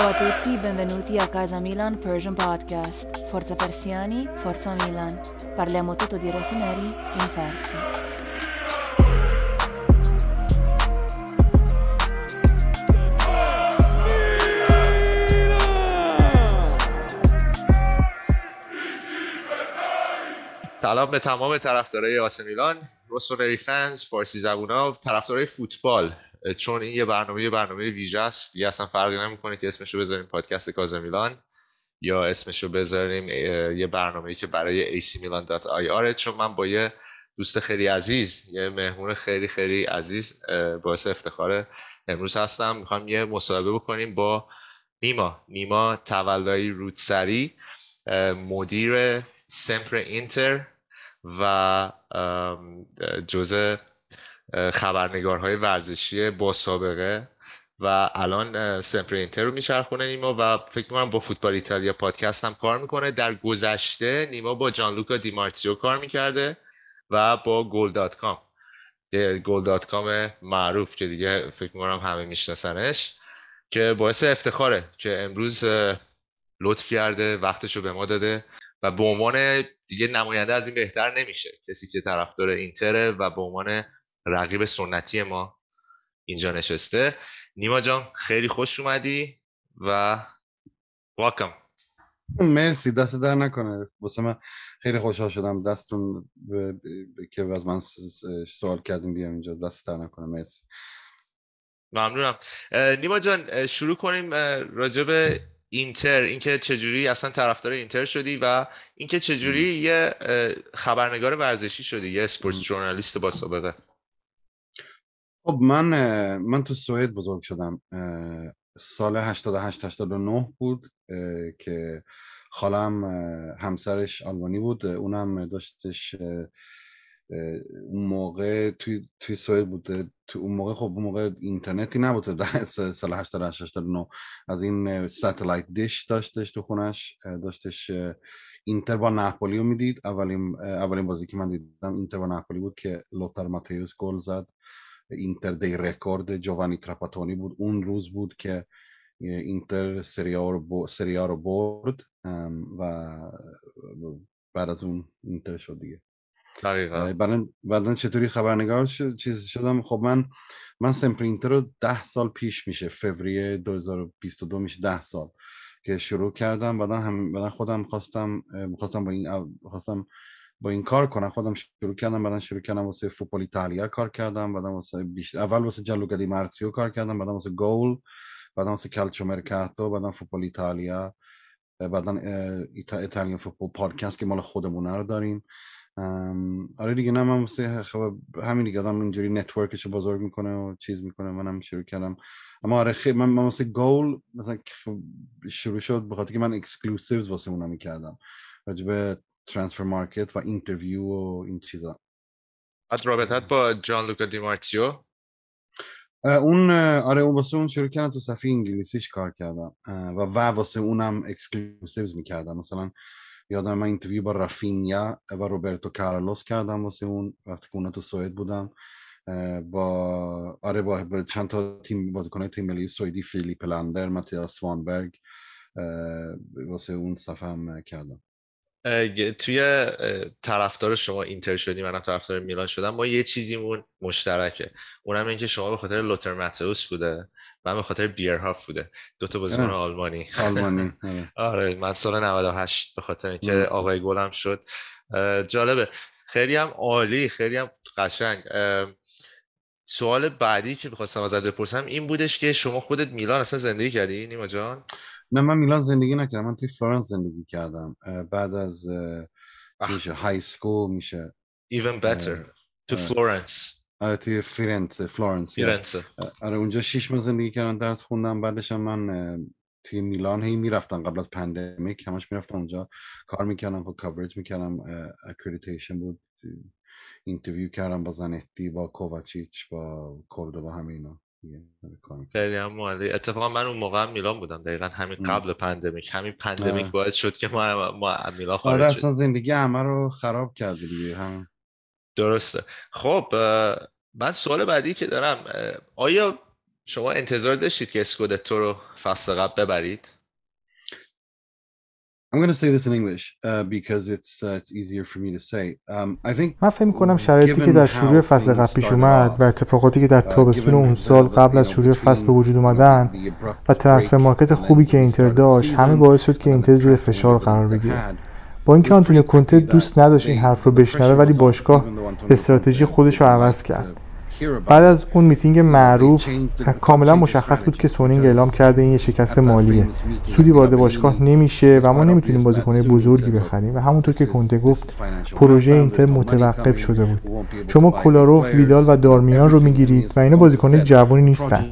Ciao a tutti, benvenuti a Casa Milan Persian Podcast. Forza Persiani, Forza Milan. Parliamo tutto di rossoneri in farsi. سلام به تمام طرفدارای آس میلان روسونری فنز فارسی زبونا طرفدارای فوتبال چون این یه برنامه یه برنامه ویژه است. دیگه اصلا فرقی نمی‌کنه که اسمشو بذاریم پادکست کازا میلان یا اسمشو بذاریم یه برنامه‌ای که برای acmilan.ir چون من با یه دوست خیلی عزیز یه مهمون خیلی خیلی عزیز باعث افتخار امروز هستم. می‌خوام یه مصاحبه بکنیم با نیما. نیما تولایی رودسری مدیر سمپر اینتر و جزء خبرنگارهای ورزشی با سابقه و الان SempreInter رو میچرخونه نیما و فکر می‌کنم با فوتبال ایتالیا پادکست هم کار می‌کنه. در گذشته نیما با جانلوکا دیمارتزیو کار می‌کرده و با گل دات کام. گل دات کام معروف که دیگه فکر می‌کنم همه میشناسنش که باعث افتخاره که امروز لطف کرده وقتش رو به ما داده و به عنوان دیگه نماینده از این بهتر نمیشه. کسی که طرفدار اینتره و به عنوان رقیب سنتی ما اینجا نشسته. نیما جان خیلی خوش اومدی و واکم مرسی دست در نکنه. واسه من خیلی خوشحال شدم دستون که از من سوال کردیم بیام اینجا دست در نکنه. مرسی. ممنونم. نیما جان شروع کنیم راجب اینتر. اینکه چجوری اصلا طرفدار اینتر شدی و اینکه چجوری یه خبرنگار ورزشی شدی یه اسپورت ژورنالیست با سابقه. خب من من تو سوئد بزرگ شدم سال 88 89 بود که خالم همسرش آلمانی بود اونم داشتش اون موقع توی توی سوئد بود تو اون موقع خب اون موقع اینترنتی نبود سال 88 89 از این satellite dish داشتش تو خونش داشتش اینتر با ناپولی رو می‌دید. اولین اولین بازی که من دیدم اینتر با ناپولی بود که لوتار ماتیوس گل زد. اینتر dei record جووانی تراپاتونی بود اون روز بود که اینتر سری آ رو, برد و بعد از اون اینتر شد دیگه دقیقا بعدا چطوری خبرنگار شد چیز شدم خب من من سمپرینتر رو ده سال پیش میشه فوریه 2022 میشه ده سال که شروع کردم بعدا هم بعدا خودم خواستم خواستم با این خواستم با این کار کنم. خودم شروع کردم بعدا شروع کردم واسه فوتبال ایتالیا کار کردم بعدا واسه بیشتر اول واسه جلوگا دی مارسیو کار کردم بعدا واسه گول بعدا واسه کالچو مرکاتو بعدا فوتبال ایتالیا بعدا ایتالیان فوتبال پادکست که مال خودمون رو داریم. آره دیگه نه من واسه خب همین دیگه آدم اینجوری network ش رو بزرگ می‌کنه و چیز می‌کنه منم شروع کردم. اما آره خیلی من, من واسه گول مثلا شروع شد بخاطر که من exclusives واسه اونا می‌کردم راجبه transfer market و interview و این چیزا. از رابطت با جان لوکا دیمارتزیو اون آره اون واسه اون شروع کردم تو صفحه انگلیسیش کار کردم. و و واسه اونم exclusives می‌کردم. مثلا یادم من interview با رافینیا و روبرتو کارلوس کردم واسه اون وقتی که اونا تو سوئد بودم. با آره با, چند تا تیم بازیکن تیم ملی سوئدی فیلیپ هلندر ماتیاس سوانبرگ واسه اون صفحه هم کردم. توی طرفدار شما اینتر شدی منم طرفدار میلان شدم ما یه چیزیمون مشترکه. اونم اینکه شما به خاطر لوتر ماتئوس بوده من به خاطر بیرهاف بوده. دو تا بازیکن آلمانی. آلمانی آره. من سال 98 به خاطر اینکه آقای گلم شد. جالبه. خیلی هم عالی خیلی هم قشنگ. سوال بعدی که می‌خواستم ازت بپرسم این بودش که شما خودت میلان اصلا زندگی کردی نیما جان؟ نه من میلان زندگی نکردم. من توی فلورنس زندگی کردم. بعد از میشه high school میشه. Even better. تو فلورنس آره. توی فیرنس فلورنس فیرنس آره اونجا شیش ماه زندگی کردم درس خوندم بعدش من توی میلان هی می‌رفتم. قبل از pandemic همش می‌رفتم اونجا. کار می‌کردم با coverage می‌کردم. accreditation بود. interview کردم با زانتی با کوواچیچ با کوردوبا همه اینا. خیلی هم عالی اتفاقا من اون موقع هم میلان بودم. دقیقا همین قبل pandemic. همین pandemic باعث شد که ما ما میلان خارج آره اصلا زندگی همه رو خراب کرد دیگه هم درسته. خب من سوال بعدی که دارم آیا شما انتظار داشتید که اسکودتو رو فصل قبل ببرید؟ I'm going to say this in English uh, because it's uh, it's easier for me to say. Um, I think من فکر می‌کنم شرایطی که در شروع فصل قبل پیش اومد و اتفاقاتی که در تابستون اون سال قبل از شروع فصل به وجود اومدن و ترنسفر مارکت خوبی که اینتر داشت همه باعث شد که اینتر زیر فشار قرار بگیره با اینکه آنتونیو کنته دوست نداشت این حرف رو بشنوه ولی باشگاه استراتژی خودش رو عوض کرد بعد از اون میتینگ معروف کاملا مشخص بود که سونینگ اعلام کرده این یه شکست مالیه. سودی وارد باشگاه نمیشه و ما نمی‌تونیم بازیکن بزرگی بخریم. و همونطور که کنته گفت پروژه اینتر متوقف شده بود. شما کولاروف ویدال و دارمیان رو می‌گیرید. و اینا بازیکن جوانی نیستن.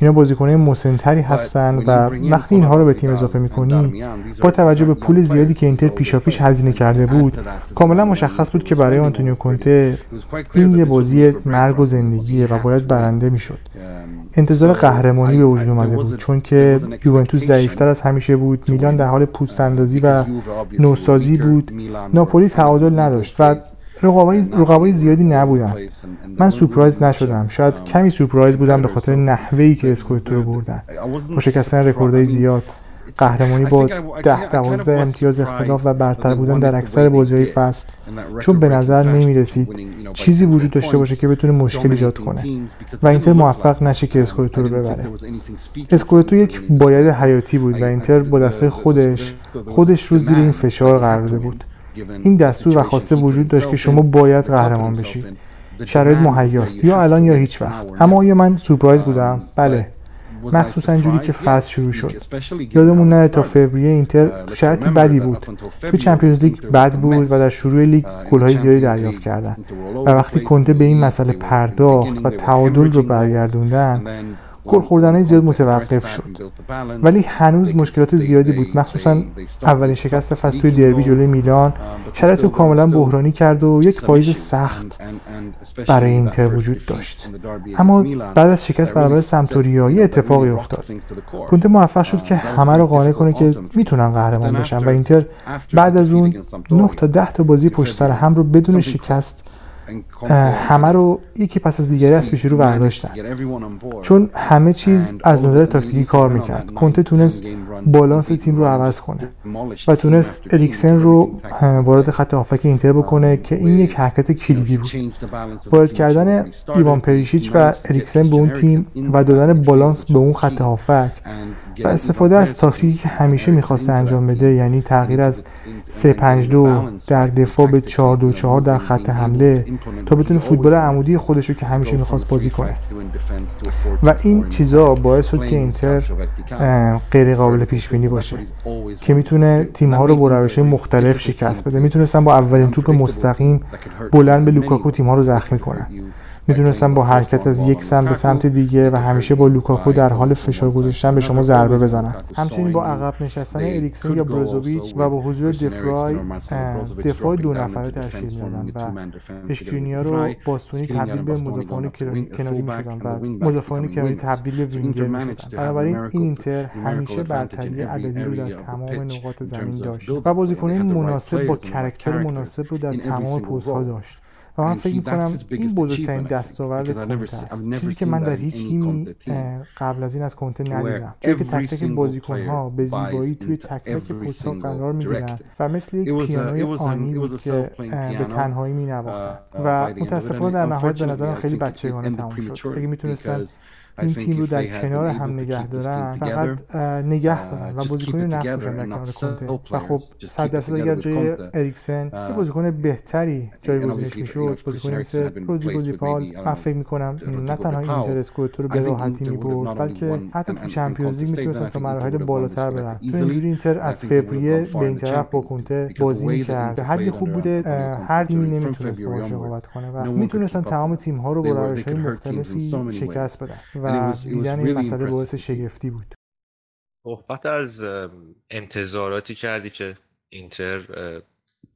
اینا بازیکن مسنتری هستن و وقتی اینها رو به تیم اضافه می‌کنی با توجه به پول زیادی که اینتر پیشاپیش هزینه کرده بود کاملا مشخص بود که برای آنتونیو کنته این یه بازی مرگ و زندگیه و باید برنده می‌شد. انتظار قهرمانی به وجود اومده بود چون که یوونتوس ضعیفتر از همیشه بود. میلان در حال پوست اندازی و نوسازی بود ناپولی تعادل نداشت و رقابای زیادی نبودن. من سورپرایز نشدم. شاید کمی سورپرایز بودم به خاطر نحوهی که اسکوتو رو بردن. با شکستن رکوردهای زیاد. قهرمانی با ده دوازده امتیاز اختلاف و برتر بودن در اکثر بازیهای فصل. چون به نظر نمی رسید چیزی وجود داشته باشه که بتونه مشکل ایجاد کنه. و اینتر موفق نشه که اسکودتو رو ببره. اسکودتو یک باید حیاتی بود و اینتر با دستای خودش خودش رو زیر این فشار قرار داده بود. این دستور و خواسته وجود داشت که شما باید قهرمان بشید شرایط مهیاست یا الان یا هیچ وقت. اما آیا من سورپرایز بودم؟ بله. مخصوصا جوری که فصل شروع شد. یادمون نره تا فوریه اینتر تو شرایط بدی بود. تو چمپیونز لیگ بد بود و در شروع لیگ گلهای زیادی دریافت کردن. و وقتی کنته به این مسئله پرداخت و تعادل رو برگردوندن گل خوردن زیاد متوقف شد. ولی هنوز مشکلات زیادی بود. مخصوصا اولین شکست فصل توی دربی جلوی میلان. شرایط رو کاملا بحرانی کرد و یک پاییز سخت برای اینتر وجود داشت. اما بعد از شکست برابر سمتوریا یه اتفاقی افتاد. کنته موفق شد که همه رو قانع کنه که می‌تونن قهرمان بشن. و اینتر بعد از اون 9 تا 10 تا بازی پشت سر هم رو بدون شکست همه رو یکی پس از دیگری از پیش رو برداشتن. چون همه چیز از نظر تاکتیکی کار می‌کرد. کنته تونست بالانس تیم رو عوض کنه و تونست اریکسن رو وارد خط هافک اینتر بکنه که این یک حرکت کلیدی بود وارد کردن ایوان پریشیچ و اریکسن به اون تیم و دادن بالانس به اون خط هافک. و استفاده از تاکتیکی که همیشه می‌خواسته انجام بده یعنی تغییر از 352 در دفاع به 424 در خط حمله تا بتونه فوتبال عمودی خودش رو که همیشه می‌خواست بازی کنه. و این چیزا باعث شد که اینتر غیر قابل پیش بینی باشه که می‌تونه تیم ها رو با روش مختلف شکست بده. می‌تونستن با اولین توپ مستقیم بلند به لوکاکو تیم ها رو زخمی کنن. می‌تونستن با حرکت از یک سمت به سمت دیگه و همیشه با لوکاکو در حال فشار گذاشتن به شما ضربه بزنن. همچنین با عقب نشستن اریکسن یا بروزوویچ و با حضور دفرای دفاع دو نفره تشکیل می‌دادن و اشکرینیار و باستونی تبدیل به مدافعان کناری می‌شدن و مدافعان کناری تبدیل به وینگر می‌شدن. بنابراین این اینتر همیشه برتری عددی رو در تمام نقاط زمین داشت و بازیکنان مناسب با character مناسب رو در تمام پست ها داشت. و من فکر می‌کنم این بزرگترین دستاورد کنته است. چیزی که من در هیچ تیمی قبل از این از کنته ندیدم. چون که تک تک بازیکن ها به زیبایی توی تک تک پست قرار می‌گیرن. و مثل یک پیانوی آنی بود که به تنهایی می و متاسفانه در نهایت به نظرم خیلی بچگانه تموم شد. اگه می‌تونستن این تیم رو در کنار هم نگه دارن فقط نگه دارن و بازیکن رو نفروشن در کنار کنته و خب صد درصد اگر جای اریکسن یه بازیکن بهتری جایگزینش می‌شد بازیکن مثل رودریگو دیپال من فکر می‌کنم نه تنها اینتر اسکوتو رو به راحتی می‌برد بلکه حتی تو چمپیونز لیگ می‌تونستن تا مراحل بالاتر برن تو اینجوری اینتر از فوریه به این طرف با کنته بازی می‌کرد حدی خوب بوده هر تیمی نمی‌تونست باهاش رقابت کنه و می‌تونستن تمام تیم ها رو با روش های مختلفی شکست بدن و دیدن این مسئله باعث شگفتی بود. صحبت از انتظاراتی کردی که اینتر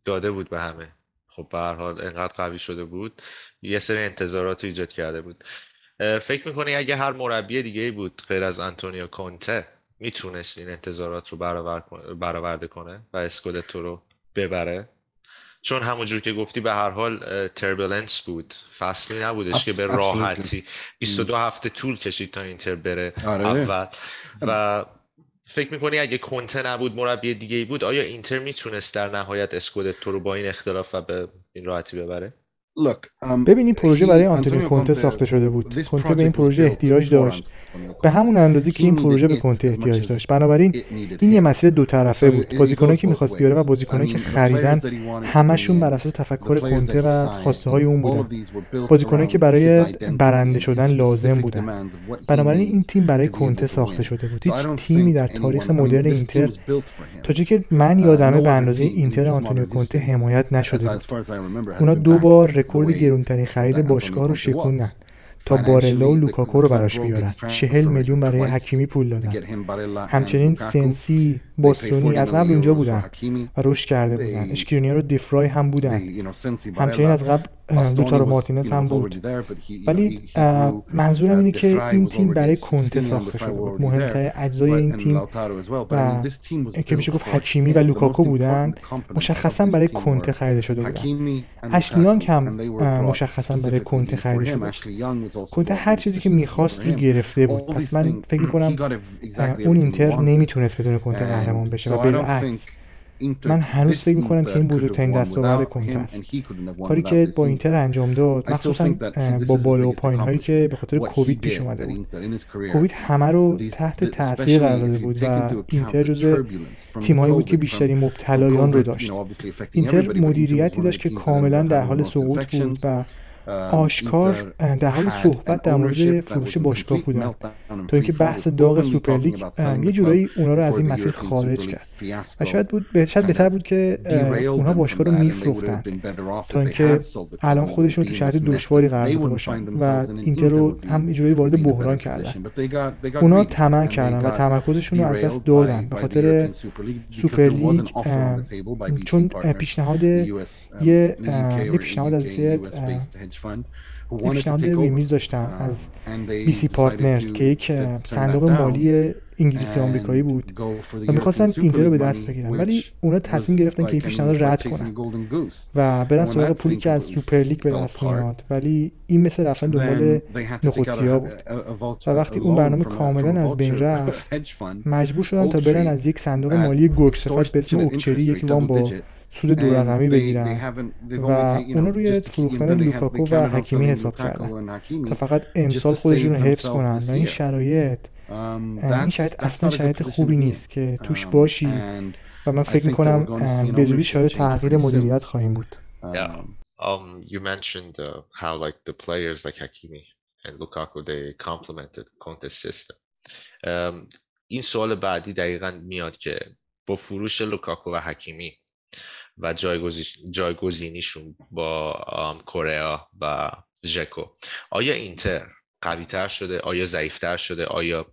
داده بود به همه. خب به هر حال انقدر قوی شده بود یه سری انتظارات ایجاد کرده بود. فکر می‌کنی اگه هر مربی دیگه بود غیر از انتونیو کونته می‌تونست این انتظارات رو برآورده کنه و اسکودتو رو ببره؟ چون همونجور که گفتی به هر حال تربلنس بود. فصلی نبودش که به راحتی. 22 هفته طول کشید تا اینتر بره آره. اول. و فکر می‌کنی اگه کنته نبود مربی دیگه ای بود آیا اینتر می‌تونست در نهایت اسکودت تو رو با این اختلاف و به این راحتی ببره؟ ببین این پروژه برای آنتونیو کنته ساخته شده بود. کنته به این پروژه احتیاج داشت. به همون اندازه که این پروژه به کنته احتیاج داشت. بنابراین این یه مسیر دو طرفه بود. بازیکنایی که می‌خواست بیاره و بازیکنایی که خریدن همشون بر اساس تفکر کنته و خواسته های اون بودن بازیکنایی که برای برنده شدن لازم بودن بنابراین این تیم برای کنته ساخته شده بود هیچ تیمی در تاریخ مدرن اینتر تا جایی که من یادمه به اندازه اینتر آنتونیو کنته حمایت نشده بود. اونا دو بار رکورد گرونترین خرید باشگاه رو شکوندن. تا بارلا و لوکاکو رو براش بیارن. چهل میلیون برای حکیمی پول دادن. همچنین سنسی باستونی از قبل اونجا بودن و رشد کرده بودن. اشکرینیار و دیفرای هم بودن. همچنین از قبل لوتارو مارتینز هم بود. ولی منظورم اینه که این تیم برای کنته ساخته شده بود. مهمترین اجزای این تیم و که میشه گفت حکیمی و لوکاکو بودند مشخصا برای کنته خریده شده بودن. اشلیان هم مشخصا برای کنته خریده شده بود. کنته هر چیزی که می‌خواست رو گرفته بود. پس من فکر می‌کنم اون اینتر نمی‌تونست بدون کنته قهرمان بشه و بالعکس من هنوز فکر می‌کنم که این بزرگترین دستاورد کنته است کاری که با اینتر انجام داد مخصوصا با بالا و پایین هایی که به خاطر کووید پیش اومده بود. کووید همه رو تحت تاثیر قرار داده بود و اینتر جز تیمهایی بود که بیشترین مبتلایان رو داشت. اینتر مدیریتی داشت که کاملا در حال سقوط بود و آشکار در حال صحبت در مورد فروش باشگاه بودن تا اینکه بحث داغ سوپرلیگ یه جورایی اونا رو از این مسیر خارج کرد. و شاید بود شاید بهتر بود که اونها باشگاه رو میفروختن. تا اینکه الان خودشون تو شرایط دشواری قرار داده باشن و اینتر رو هم جورایی وارد بحران کردن. اونا طمع کردن و تمرکزشون رو از دست دادن. به خاطر سوپرلیگ چون پیشنهاد یه پیشنهاد از یه پیشنهاد ریمیز داشتن از BC Partners که یک صندوق مالی انگلیسی آمریکایی بود و می‌خواستن اینتر رو به دست بگیرن. ولی اونا تصمیم گرفتن که این پیشنهاد رد کنن. و برن سراغ پولی که از سوپر لیگ به دست میاد. ولی این مثل رفتن دنبال نخودسیا بود. و وقتی اون برنامه کاملا از بین رفت مجبور شدن تا برن از یک صندوق مالی گرگ به اسم Oaktree یک وام با سود دو رقمی بگیرن و اونا روی فروختن لوکاکو و حکیمی حساب کردن. تا فقط امسال خودشون رو حفظ کنن. و این شرایط این شرایط اصلا شرایط خوبی نیست که توش باشی. و من فکر می‌کنم به زودی شاید تغییر مدیریت خواهیم بود. Um, you mentioned uh, how like the players like Hakimi and Lukaku they complemented Conte's system. Um, این سوال بعدی دقیقا میاد که با فروش لوکاکو و حکیمی و جایگزینیشون با کره و ژکو. آیا اینتر قوی تر شده؟ آیا ضعیفتر شده؟ آیا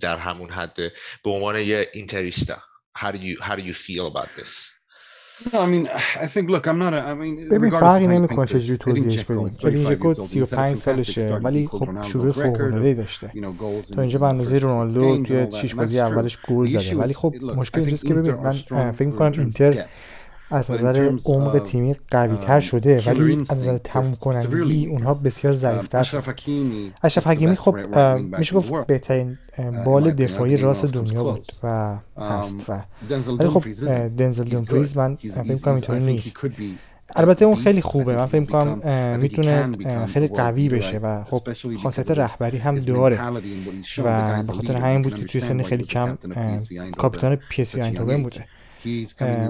در همون حد؟ به عنوان یه اینتریستا how do you how do you feel about this? ببین فرقی نمی‌کنه چجوری توضیحش بدیم. ادین ژکو 35 سالشه ولی خب شروع فوق العاده داشته. تا اینجا به اندازه رونالدو توی 6 بازی اولش گل زده ولی خب مشکل اینجاست که ببین من فکر می‌کنم اینتر از نظر عمق تیمی قوی تر شده ولی از نظر تموم کنندگی اونها بسیار ضعیفتر شد اشرف حکیمی خب میشه گفت بهترین بال دفاعی راست دنیا بود و هست و ولی خب دنزل دونفریز من فکر کنم اینطوری نیست. البته اون خیلی خوبه. من فکر کنم می‌تونه خیلی قوی بشه و خب خاصیت رهبری هم داره و به خاطر همین بود که توی سن خیلی کم کاپیتان PSV بوده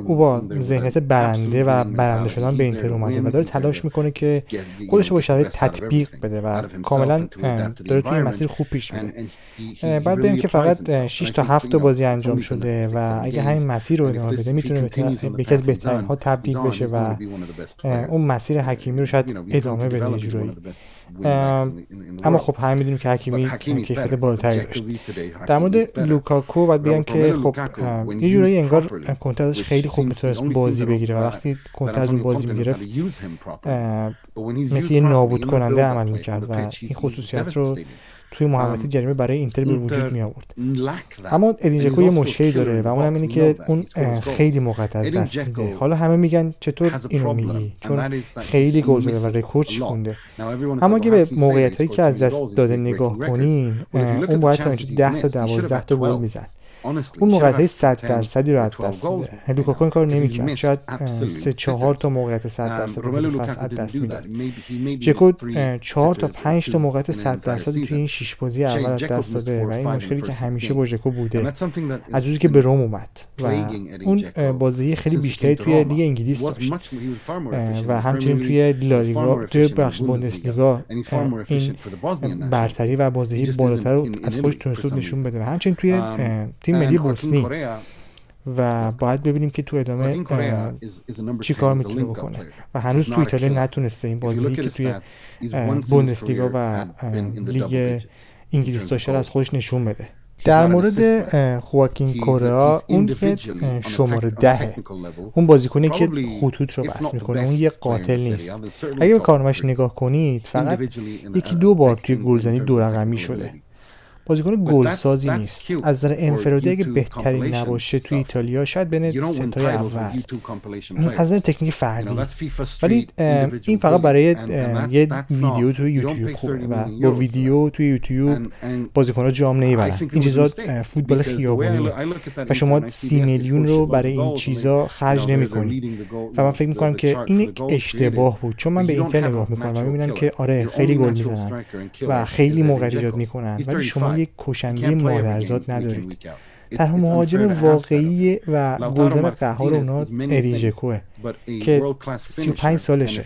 او با ذهنیت برنده و برنده شدن به اینتر اومده و داره تلاش می‌کنه که خودش با شرایط تطبیق بده و کاملا داره توی مسیر خوب پیش میره. بعد ببینیم که فقط 6 تا 7 تا بازی انجام شده و اگه همین مسیر رو ادامه بده می‌تونه به یکی از بهترین ها تبدیل بشه و اون مسیر حکیمی رو شاید ادامه بده جورایی. اما خب همه می‌دونیم که حکیمی کیفیت بالاتری داشت. در مورد لوکاکو باید بگم که خب یه جورایی انگار کنته ازش خیلی خوب می‌تونست بازی بگیره. و وقتی کنته از اون بازی می‌گرفت مثل یه نابود کننده عمل می‌کرد و این خصوصیت رو توی محوطه جریمه برای اینتر به وجود می آورد اما ادین یه مشکلی داره و اونم اینه که اون خیلی موقعیت از دست میده. حالا همه میگن چطور اینو میگی؟ چون خیلی گل زده و رکورد شکونده. اما اگه به موقعیت هایی که از دست داده نگاه کنین اون باید تا اینجا 10 تا 12 تا گل می‌زد. اون موقعیت های 100 درصدی رو از دست میده لوکاکو این کار نمی‌کرد. شاید سه چهار تا موقعیت 100 درصد رو فصل از دست می‌داد ژکو 4 تا 5 تا موقعیت 100 درصدی توی این شش بازی اول از دست داده. و این مشکلی که همیشه با ژکو بوده. از روزی که به روم اومد. و اون بازی خیلی بیشتری توی لیگ انگلیس داشت و همچنین توی لالیگا توی بخش بوندسلیگا این برتری و بازی بالاتر رو از خودش تونست نشون بده و همچنین توی تیم ملی بوسنی و باید ببینیم که تو ادامه چی کار می‌تونه بکنه. و هنوز تو ایتالیا نتونسته این بازی که توی بوندسلیگا و لیگ انگلیس داشته از خودش نشون بده. در مورد خواکین کورا اون که شماره دهه اون بازیکنی که خطوط رو بس می‌کنه اون یه قاتل نیست. اگه به کارنامش نگاه کنید فقط یکی دو بار توی گلزنی دو رقمی شده. بازیکن گلسازی نیست. از نظر انفرادی اگه بهترین نباشه توی ایتالیا شاید بین ستای اول. از نظر تکنیک فردی. ولی این فقط برای یه ویدیو توی یوتیوب خوبه و با ویدیو توی یوتیوب بازیکن‌ها جام نمی‌برن این چیزا فوتبال خیابونی. و شما سی میلیون رو برای این چیزا خرج نمی‌کنی. و من فکر می‌کنم که این یک اشتباه بود. چون من به اینتر نگاه می‌کنم و می‌بینم که آره خیلی گل می‌زنن. و خیلی موقع ایجاد می‌کنن ولی شما یک کشنده مادرزاد ندارید. تنها مهاجم واقعی و گلزن قهار اونا ادیژکوه که 35 سالشه.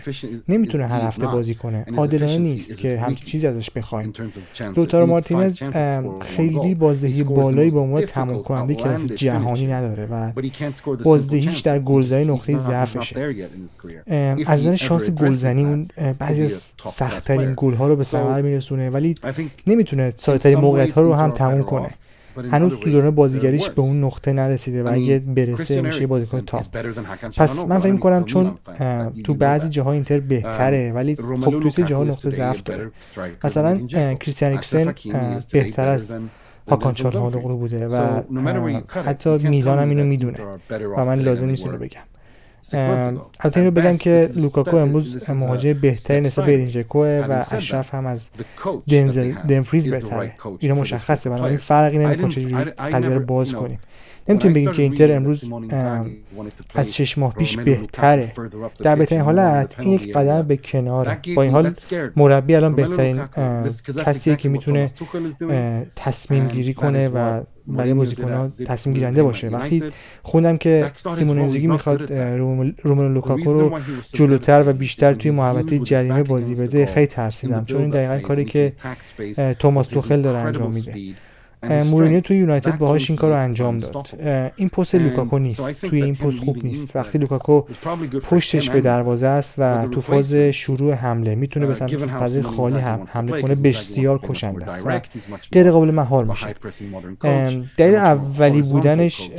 نمی‌تونه هر هفته بازی کنه. عادلانه نیست که همچین چیزی ازش بخوایم. لوتارو مارتینز خیلی بازدهی بالایی با عنوان تمام کننده کلاس جهانی نداره و بازدهیش در گلزنی نقطه ضعفشه. از نظر شانس گلزنی اون بعضی از سختترین گلها رو به ثمر میرسونه. ولی نمی‌تونه ساده‌ترین موقعیت ها رو هم تموم کنه. هنوز تو دوران بازیگریش به اون نقطه نرسیده و اگه برسه میشه بازیکن تاپ پس من فکر کنم چون تو بعضی جاها اینتر بهتره ولی خب تو جاها نقطه ضعف داره. مثلا کریستیان اکسن بهتر از هاکان چالهانوغلو بوده و حتی میلان هم اینو می‌دونه. و من لازم نیست اینو بگم. البته اینو بگم که لوکاکو امروز مهاجم بهتری نسبت به اینجکوه و اشرف هم از دنزل دنفریز بهتره. اینو مشخصه بنابراین فرقی نمی‌کنه چجوری قضیه رو باز کنیم. نمی‌تونیم بگیم که اینتر امروز از شش ماه پیش بهتره. در بهترین حالت این یک قدم به کنار. با این حال مربی الان بهترین کسیه که می‌تونه تصمیم گیری کنه و برای بازیکن ها تصمیم گیرنده باشه. وقتی خوندم که سیمون انزاگی می‌خواد روملو لوکاکو رو جلوتر و بیشتر توی محوطه جریمه بازی بده خیلی ترسیدم. چون این دقیقا کاری که توماس توخل داره انجام میده. مورینیو توی یونایتد باهاش این کار رو انجام داد. این پست لوکاکو نیست. توی این پست خوب نیست. وقتی لوکاکو پشتش به دروازه است و تو فاز شروع حمله می‌تونه به سمت فضای خالی هم حمله کنه بسیار کشنده است. و غیر قابل مهار میشه. دلیل اولی بودنش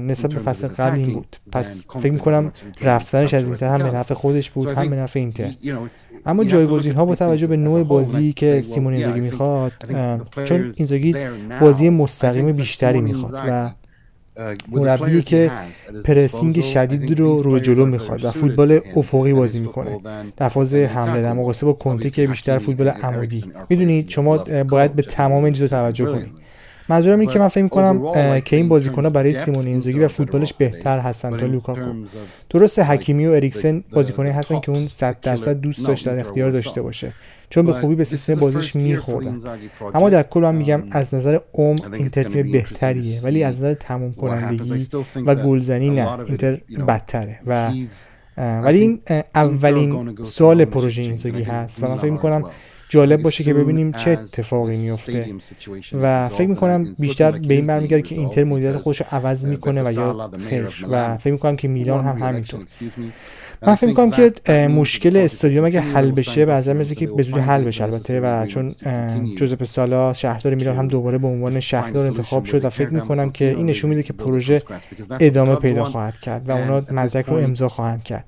نسبت به فصل قبل این بود. پس فکر می‌کنم رفتنش از اینتر هم به نفع خودش بود هم به نفع اینتر. اما جایگزین ها با توجه به نوع بازی که سیمون اینزاگی می‌خواد چون اینزاگی بازی مستقیم بیشتری می‌خواد و مربی که پرسینگ شدید رو رو جلو می‌خواد و فوتبال افقی بازی می‌کنه. در فاز حمله در مقایسه با کنته که بیشتر فوتبال عمودی می‌دونید شما باید به تمام این چیزا توجه کنید. منظورم اینه که من فکر می‌کنم که این بازیکن‌ها برای سیمون اینزاگی و فوتبالش بهتر هستن تا لوکاکو. درسته حکیمی و اریکسن بازیکنایی هستن که اون 100 درصد دوست داشت در اختیار داشته باشه. چون به خوبی به سیستم بازیش میخوردن اما در کل من میگم از نظر عمق اینتر تیم بهتریه ولی از نظر تموم کنندگی و گلزنی نه اینتر بدتره. و ولی این اولین سال پروژه اینزاگی هست و من فکر می‌کنم جالب باشه که ببینیم چه اتفاقی میفته. و فکر می‌کنم بیشتر به این برمیگرده که اینتر مدیریت خودش رو عوض می‌کنه و یا خیر و فکر می‌کنم که میلان هم همینطور. من فکر می‌کنم که مشکل استادیوم اگه حل بشه به نظر که به زودی حل بشه. البته و چون جوزپ سالا شهردار میلان هم دوباره به عنوان شهردار انتخاب شد و فکر می‌کنم که این نشون میده که پروژه ادامه پیدا خواهد کرد و اونا مدرک رو امضا خواهند کرد.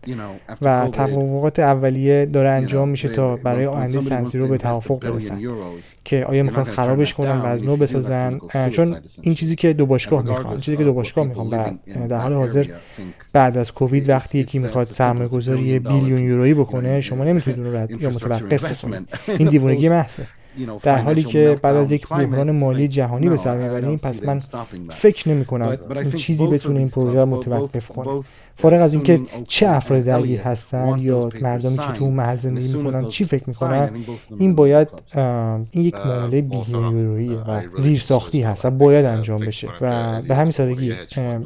و توافقات اولیه داره انجام میشه تا برای آینده سنسیرو به توافق برسن. که آیا می‌خوان خرابش کنن و از نو بسازن؟ چون این چیزی که دو باشگاه می‌خوان چیزی که دو باشگاه می‌خوان در حال حاضر بعد از کووید وقتی یکی می‌خواد سرمایه گذاری بیلیون یورویی بکنه شما نمی‌تونید اون رو رد یا متوقف بکنید. این دیوونگی محضه. در حالی که بعد از یک بحران مالی جهانی به سر می‌بریم پس من فکر نمی کنم این چیزی بتونه این پروژه رو متوقف کنه. فارغ از اینکه چه افراد درگیر هستن یا مردمی که تو محل زندگی می‌کنن چی فکر می‌کنن؟ این باید این یک معامله بیلیون یورویی و زیر ساختی هست و باید انجام بشه و به همین سادگی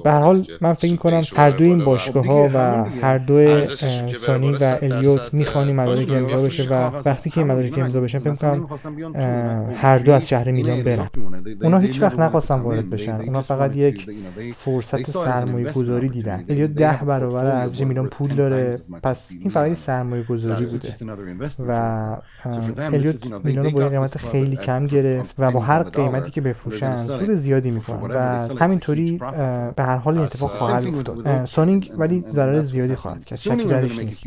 به هر حال من فکر می‌کنم هر دو این باشگاه ها و هر دو سانی و الیوت می‌خوانی مدارک امضا بشه و وقتی که این مدارک امضا بشن فکر می‌کنم هر دو از شهر میلان برن. اونا هیچ وقت نخواستن وارد بشن. اونا فقط یک فرصت سرمایه گذاری دیدن. الیوت ده برابر از میلان پول داره. پس این فقط سرمایه گذاری بوده. و الیوت میلان رو با قیمت خیلی کم گرفت و با هر قیمتی که بفروشن سود زیادی می‌کنن. و همینطوری به هر حال این اتفاق خواهد افتاد. سونینگ ولی ضرر زیادی خواهد کرد. شکی درش نیست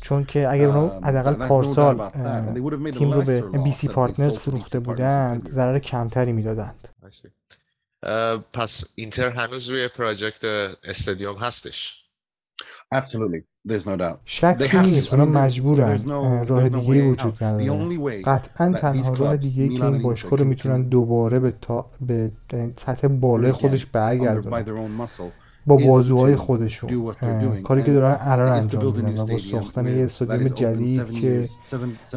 چون که اگر اونو حداقل پارسال تیم رو به BC Partners فروخته بودند ضرر کمتری می‌دادند. پس اینتر هنوز روی project stadium هستش؟ Absolutely. There's no doubt. شکی نیست اونا مجبورن. راه دیگه وجود نداره. قطعا تنها راه دیگه که این باشگاه رو می‌تونن دوباره به, تا... به سطح بالای خودش برگردونن. با بازوهای خودشون. کاری که دارن الان انجام میدن و با ساختن یه استادیوم جدید که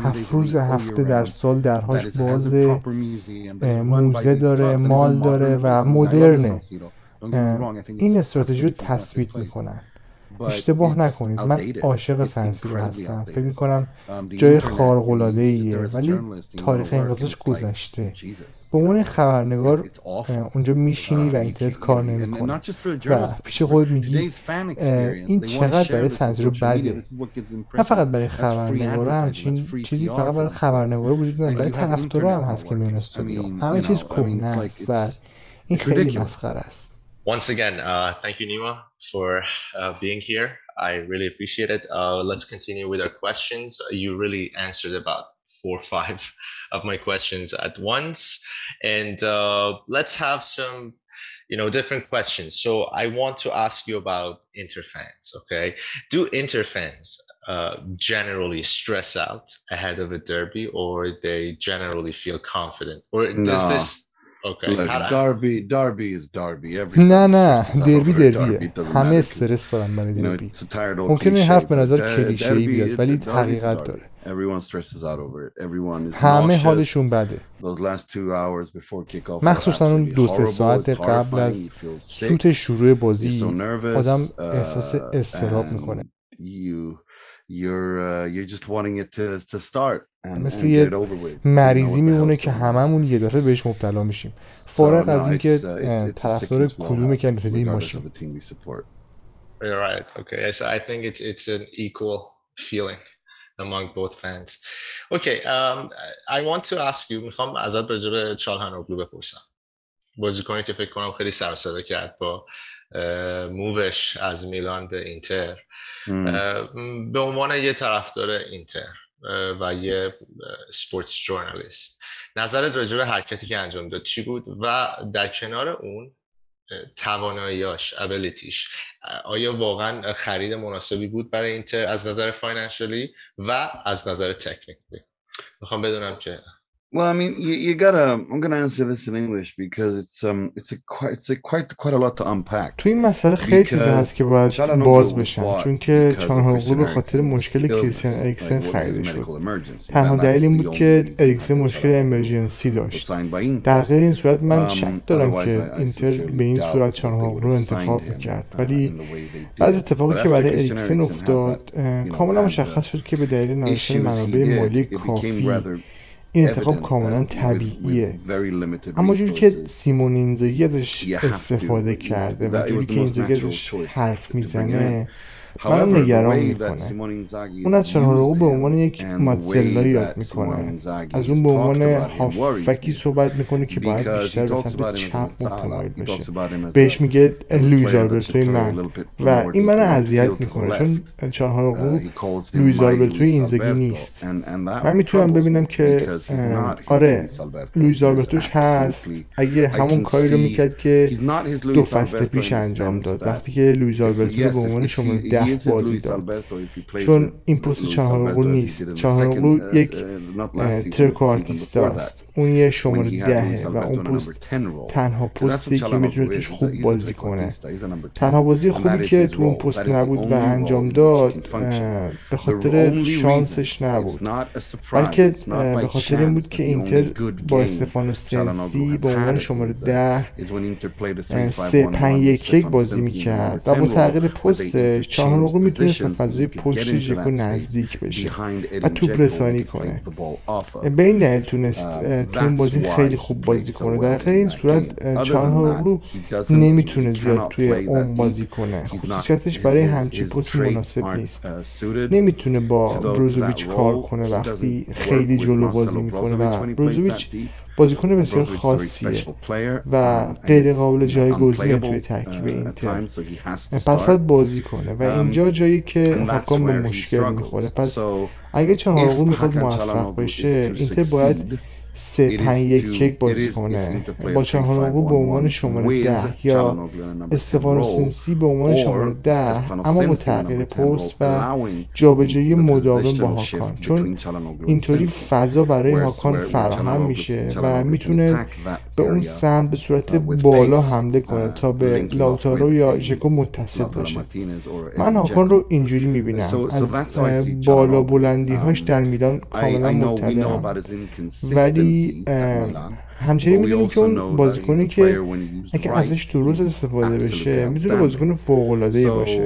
هفت روز هفته در سال درهاش باز موزه داره مال داره و مدرنه. این استراتژی رو تثبیت می‌کنن. اشتباه نکنید. من عاشق سنسیرو هستم. فکر می‌کنم um, جای خارق ایه ولی تاریخ انقضاش گذشته. به عنوان خبرنگار اونجا میشینی و اینترنت کار نمی‌کنه و پیش خود میگی این چقدر برای سنسیرو بده. نه فقط برای خبرنگار همچین چیزی فقط برای خبرنگار وجود نداره. برای طرفدارا هم هست که میون استودیو. همه چیز کهنه است و این خیلی مسخره است. Once again, uh, thank you, Nima, for uh, being here. I really appreciate it. Uh, let's continue with our questions. You really answered about four or five of my questions at once. And uh, let's have some, you know, different questions. So I want to ask you about Inter fans, okay? Do Inter fans uh, generally stress out ahead of a derby or they generally feel confident? Or no. does this نه نه. دربی دربیه همه استرس دارن برای دربی ممکنه این حرف به نظر کلیشه ای بیاد ولی حقیقت داره. همه حالشون بده. مخصوصا اون دو سه ساعت قبل از سوت شروع بازی آدم احساس استراب می‌کنه. You're uh, you're just wanting it to to start and, مثل یه مریضی میمونه که هممون یه دفعه بهش مبتلا میشیم فارغ از اینکه طرفدار کدوم که این ماشین You're right. Okay. Yes, I think it's it's an equal feeling among both fans. Okay. Um, I want to ask you. می‌خوام ازت راجع به چالهانوگلو بپرسم. بازیکنی که فکر کنم خیلی سر صدا کرد با مووش از میلان به اینتر. به عنوان یه طرفدار اینتر و یه سپورتس جورنالیست. نظرت راجع به حرکتی که انجام داد چی بود؟ و در کنار اون تواناییاش ابیلیتیش آیا واقعا خرید مناسبی بود برای اینتر از نظر فاینانشلی و از نظر تکنیکی می‌خوام بدونم که Well, I mean, you, you gotta. I'm gonna answer this in English because it's um, it's a quite, it's a quite quite a lot to unpack. تو این مسئله خیلی چیزا هست که باید باز بشن چون که چانهاغلو به خاطر مشکل کریستیان اریکسن خریده شد. تنها دلیل این بود که اریکسن مشکل امرجنسی داشت. در غیر این صورت من شک دارم که اینتر به این صورت چانهاغلو انتخاب می‌کرد ولی بعض اتفاقی که برای اریکسن افتاد کاملا مشخص شد که به دلیل نداشتن منابع مالی کافی این انتخاب کاملا طبیعیه. اما جوری که سیمون اینزاگی ازش استفاده کرده و جوری که اینزاگی ازش حرف می‌زنه منم نگران می‌کنه. اون از چانهالوغو به عنوان یک mezzala یاد می‌کنه. از اون به عنوان هافبکی صحبت می‌کنه که باید بیشتر به سمت چپ متمایل بشه. بهش میگه لویز آلبرتوی من و این من اذیت می‌کنه. چون چانهالوغو لویز آلبرتوی اینزاگی نیست. من می‌تونم ببینم که آره لویز آلبرتوش هست. اگه همون کاری رو می‌کرد که دو فصل پیش انجام داد. وقتی که لویز آلبرتو رو به عنوان شماره ده بازی داد چون این پست چانهالوغو نیست چانهالوغو یک trequartista است اون یه شماره دهه و اون پست تنها پستی که می‌تونه توش خوب بازی کنه تنها بازی خوبی که تو اون پست نبود و انجام داد به خاطر شانسش نبود بلکه به خاطر این بود که اینتر با استفانو سنسی به عنوان شماره ده سه پنج یک یک بازی می‌کرد و با تغییر پستش چهارمقو می‌تونست به فضای پشت ژکو نزدیک بشه و توپ رسانی کنه. به این دلیل تونست تو این بازی خیلی خوب بازی کنه. در غیر این صورت چهارمقو نمی‌تونه زیاد توی اون بازی کنه. خصوصیتش برای همچی پست مناسب نیست. نمی‌تونه با بروزوویچ کار کنه. وقتی خیلی جلو بازی می‌کنه و بروزوویچ بازیکن بسیار خاصیه و غیر قابل جایگزینه توی ترکیب اینتر پس باید بازی کنه و اینجا جایی که حکام به مشکل می‌خوره. پس اگه چنارقو می‌خواد موفق بشه اینتر باید سه پنج یک یک بازی کنه. با چهانوگو به عنوان شماره ده یا استفانو سنسی به عنوان شماره ده. اما با تغییر پست و جابجایی مداوم با هاکان. چون اینطوری فضا برای هاکان فراهم میشه و می‌تونه به اون سمت به صورت بالا حمله کنه تا به لاوتارو یا ژکو متصل بشه من هاکان رو اینجوری می‌بینم. از بالا بلندی هاش در میلان کاملا مطلعم ولی همچنین می‌دونیم که اون بازیکنی که اگه ازش درست استفاده بشه می‌تونه بازیکن فوق العاده باشه.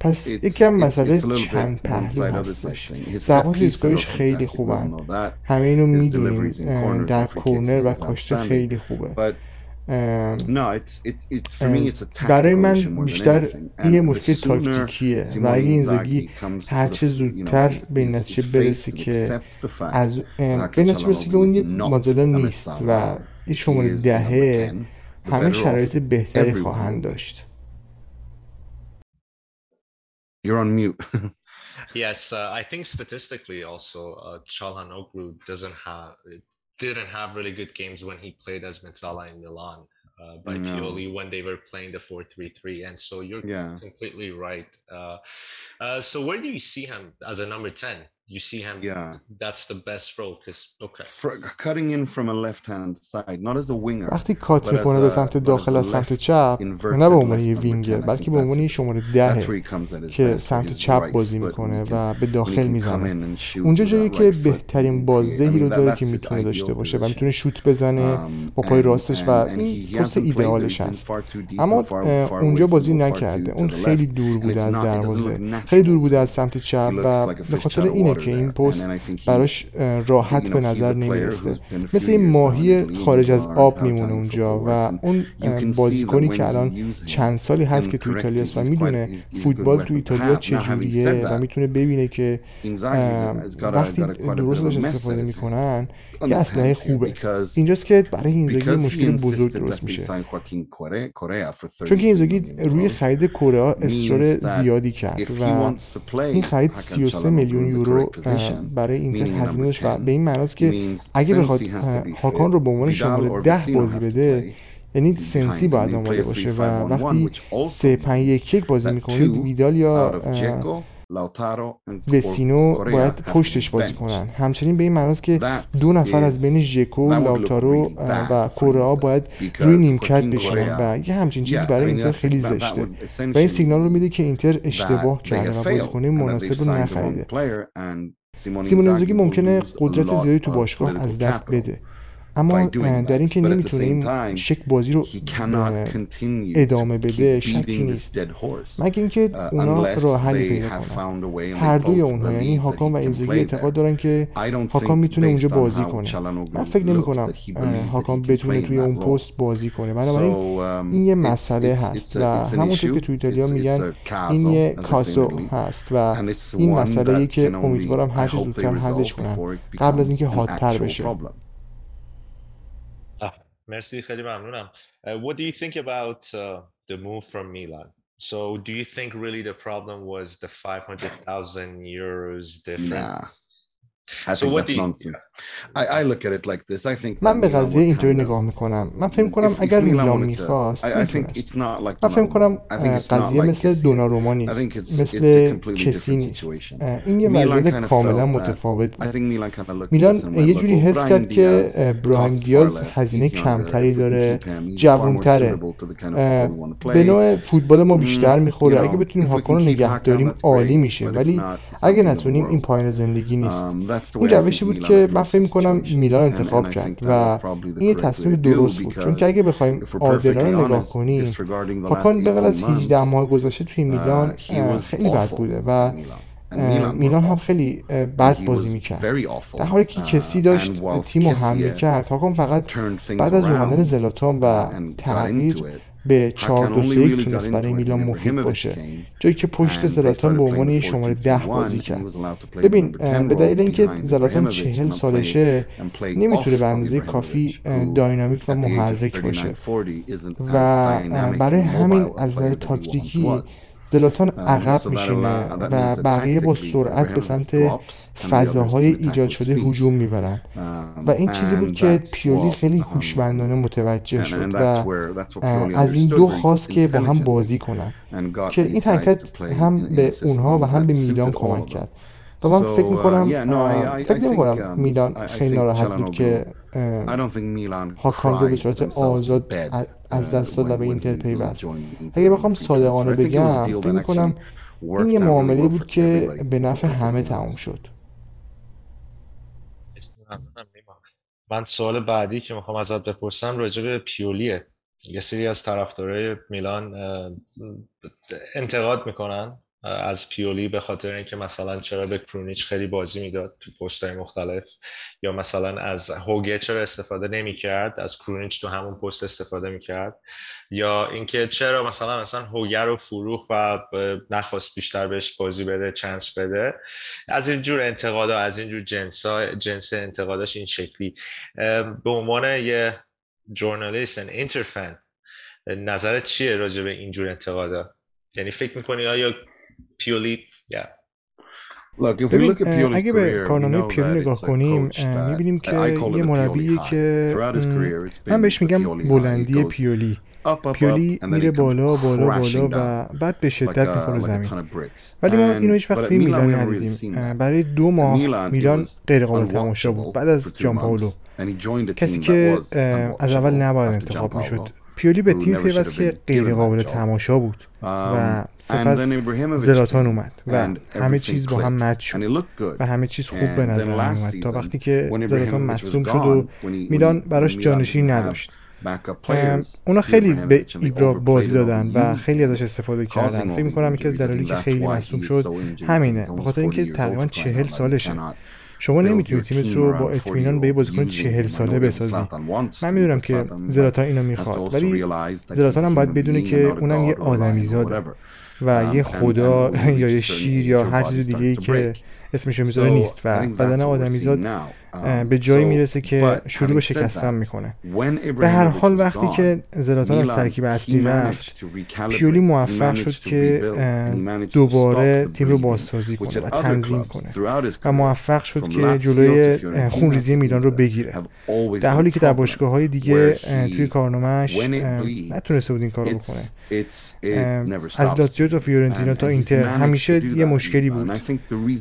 پس یکم مسئله چند پهلو هستش. زبان ایستگاهش خیلی خوبن. همه اینو می‌دونیم در کورنر و کاشته خیلی خوبه. برای من بیشتر این مشکل تاکتیکیه. و اگه این زگی هرچه زودتر به این نتیجه برسه که از به نتیجه برسه که اون یه مازلا نیست و این شماره دهه همه شرایط بهتری خواهند داشت. You're on mute. yes, uh, I think statistically also, uh, Çalhanoğlu doesn't have didn't have really good games when he played as Mezzala in Milan uh, by no. Pioli when they were playing the 4-3-3 and so you're yeah. completely right uh, uh, so where do you see him as a number 10 you see him. Yeah. That's the best role because okay. For, cutting in from a left hand side not as a winger وقتی کات می‌کنه به سمت داخل از سمت چپ نه به عنوان یه وینگر بلکه به عنوان یه شماره ده که سمت چپ بازی می‌کنه و به داخل می‌زنه. اونجا جایی که بهترین بازدهی رو داره که می‌تونه داشته باشه و می‌تونه شوت بزنه با پای راستش و این پست ایدئالش هست. اما اونجا بازی نکرده. اون خیلی دور بوده از دروازه خیلی دور بوده از سمت چپ و به خاطر اینه که این پست براش راحت به نظر نمی‌رسه. مثل این ماهی خارج از آب میمونه اونجا و اون بازیکنی که الان چند سالی هست که تو ایتالیا و می‌دونه فوتبال تو ایتالیا چجوریه و می‌تونه ببینه که وقتی درست استفاده می‌کنن یه اسلحه خوبه. اینجاست که برای اینزاگی مشکل بزرگ درست میشه. چون که اینزاگی روی خرید کره اصرار زیادی کرد و این خرید 33 میلیون یورو برای اینتر هزینه داشت و به این معناست که اگه بخواد هاکان رو به عنوان شماره ده بازی بده یعنی سنسی باید آماده باشه و وقتی سه پنج یک یک بازی می‌کنید ویدال یا وسینو باید پشتش بازی کنن. همچنین به این معناست که دو نفر از بین ژکو لاوتارو و کورا باید روی نیمکت بشینن و یه همچین چیزی برای اینتر خیلی زشته. و این سیگنال رو میده که اینتر اشتباه کرده و بازیکن مناسب رو نخریده سیمون ممکنه قدرت زیادی تو باشگاه از دست بده. اما در اینکه نمی‌تونه این شک بازی رو ادامه بده شکی نیست. مگه اینکه uh, اونا راه حلی پیدا کنن. هر دوی اونها یعنی هاکان و اینزاگی اعتقاد دارن که هاکان می‌تونه اونجا بازی کنه. من فکر نمی کنم هاکان بتونه توی اون پست بازی کنه. بنابراین um, این یه مسئله هست و همونطور که توی ایتالیا میگن این یه کاسو هست و این مسئله ای که امیدوارم هر زودتر حلش کنن. قبل از اینکه حادتر بشه مرسی خیلی ممنونم uh, what do you think about uh, the move from Milan so do you think really the problem was the 500,000 euros difference nah. من به قضیه اینطوری نگاه می‌کنم. من فکر کنم اگر میلان می‌خواست می‌تونست من فکر کنم قضیه مثل دوناروما نیست مثل کسی نیست. این یه وضعیت کاملا متفاوت. بود میلان یه جوری حس کرد که برایم دیاز هزینه کمتری داره. جوانتره. به نوع فوتبال ما بیشتر می‌خوره. اگه بتونیم هاکان رو نگه داریم عالی میشه. ولی اگه نتونیم این پایین زندگی نیست این روشی بود که من فکر می‌کنم میلان انتخاب کرد و این یه تصمیم درست بود. چون که اگه بخوایم عادلانه نگاه کنیم هاکان به از 18 ماه گذشته توی میلان خیلی بد بوده و میلان هم خیلی بد بازی می‌کرد. در حالی که کسی داشت تیم رو حمله کرد هاکان فقط بعد از اومدن زلاتان و تغییر به 4 2 3 تونست برای میلان مفید باشه. جایی که پشت زلاتان به عنوان یه شماره ده بازی کرد. ببین به دلیل اینکه زلاتان چهل سالشه نمی‌تونه به اندازه کافی داینامیک و محرک باشه. و برای همین از نظر تاکتیکی زلاتان عقب میشینه و بقیه با سرعت به سمت فضاهای ایجاد شده هجوم می‌برن. و این چیزی بود که پیولی خیلی هوشمندانه متوجه شد و از این دو خواست که با هم بازی کنن. که این حرکت هم به اونها و هم به میلان کمک کرد. و من فکر می‌کنم فکر نمی کنم میلان خیلی ناراحت بود که هاکان رو به صورت آزاد از دست داد و به اینتر پیوست. اگه بخوام صادقانه بگم فکر می‌کنم این یه معامله بود که به نفع همه تموم شد. من سوال بعدی که می‌خوام ازت بپرسم راجع به پیولیه. یه سری از طرفدارای میلان انتقاد می‌کنن. از پیولی به خاطر اینکه مثلا چرا به کرونیچ خیلی بازی می‌داد تو پست های مختلف یا مثلا از هوگه چرا استفاده نمی‌کرد از کرونیچ تو همون پست استفاده می‌کرد یا اینکه چرا مثلا مثلا هوگه رو فروخ و نخواست بیشتر بهش بازی بده چانس بده. از این جور انتقادا از این جور جنس جنس انتقاداش این شکلی. به عنوان یه جورنالیست اینترفن نظرت چیه راجع به این جور انتقادا؟ یعنی فکر می‌کنی آیا پیولی ببین اگه به کارنامه پیولی نگاه کنیم می‌بینیم که یه مربی که من بهش میگم بلندی پیولی. پیولی میره بالا بالا بالا و بعد به شدت می‌خوره زمین. ولی ما اینو هیچ وقت توی میلان ندیدیم. برای دو ماه میلان غیر قابل تماشا بود. بعد از جان پاولو. کسی که از اول نباید انتخاب می‌شد. پیولی به تیم پیوست که غیر قابل تماشا بود و um, سپس زلاتان اومد و همه چیز با هم مچ شد و همه چیز خوب به نظر اومد تا وقتی که زلاتان مصوم شد و میلان براش جانشین نداشت. اونا خیلی به ایبرا بازی دادن و خیلی ازش استفاده کردن. فکر می‌کنم که زلالی که خیلی مصوم شد. همینه به خاطر اینکه تقریبا چهل سالشه. شما نمی‌تونید تیمت رو با اطمینان به یه بازیکن چهل ساله بسازی. من می‌دونم که زلاتان اینو می‌خواد ولی زلاتان هم باید بدونه که اونم یه آدمیزاده و یه خدا یا یه شیر یا هر چیز دیگه ای که اسمش می‌ذاره نیست و بدن آدمیزاد به جایی می‌رسه که شروع به شکستن می‌کنه. به هر حال وقتی که زلاتان از ترکیب اصلی رفت پیولی موفق شد که دوباره تیم رو بازسازی کنه و تنظیم کنه. و موفق شد که جلوی خونریزی میلان رو بگیره. در حالی که در باشگاه های دیگه توی کارنامهش نتونسته بود این کار رو بکنه. از لاتزیو تا فیورنتینا تا اینتر همیشه یه مشکلی بود.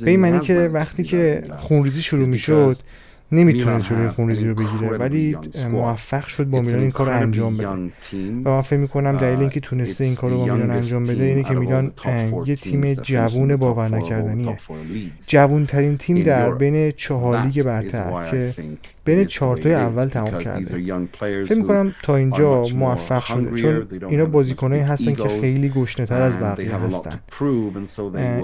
به این معنی که وقتی که خونریزی شروع می‌شد نمی‌تونه جلوی خونریزی رو بگیره ولی موفق شد با میلان این کار رو انجام بده. و من فکر می‌کنم دلیل اینکه تونسته این کار رو با میلان انجام بده اینه که میلان یه تیم جوون باور نکردنیه. جوون ترین تیم در بین چهار لیگ برتر که بین چارتای اول تمام کرده فکر می‌کنم تا اینجا موفق شده چون اینا بازیکنایی هستن که خیلی گشنه تر از بقیه هستن.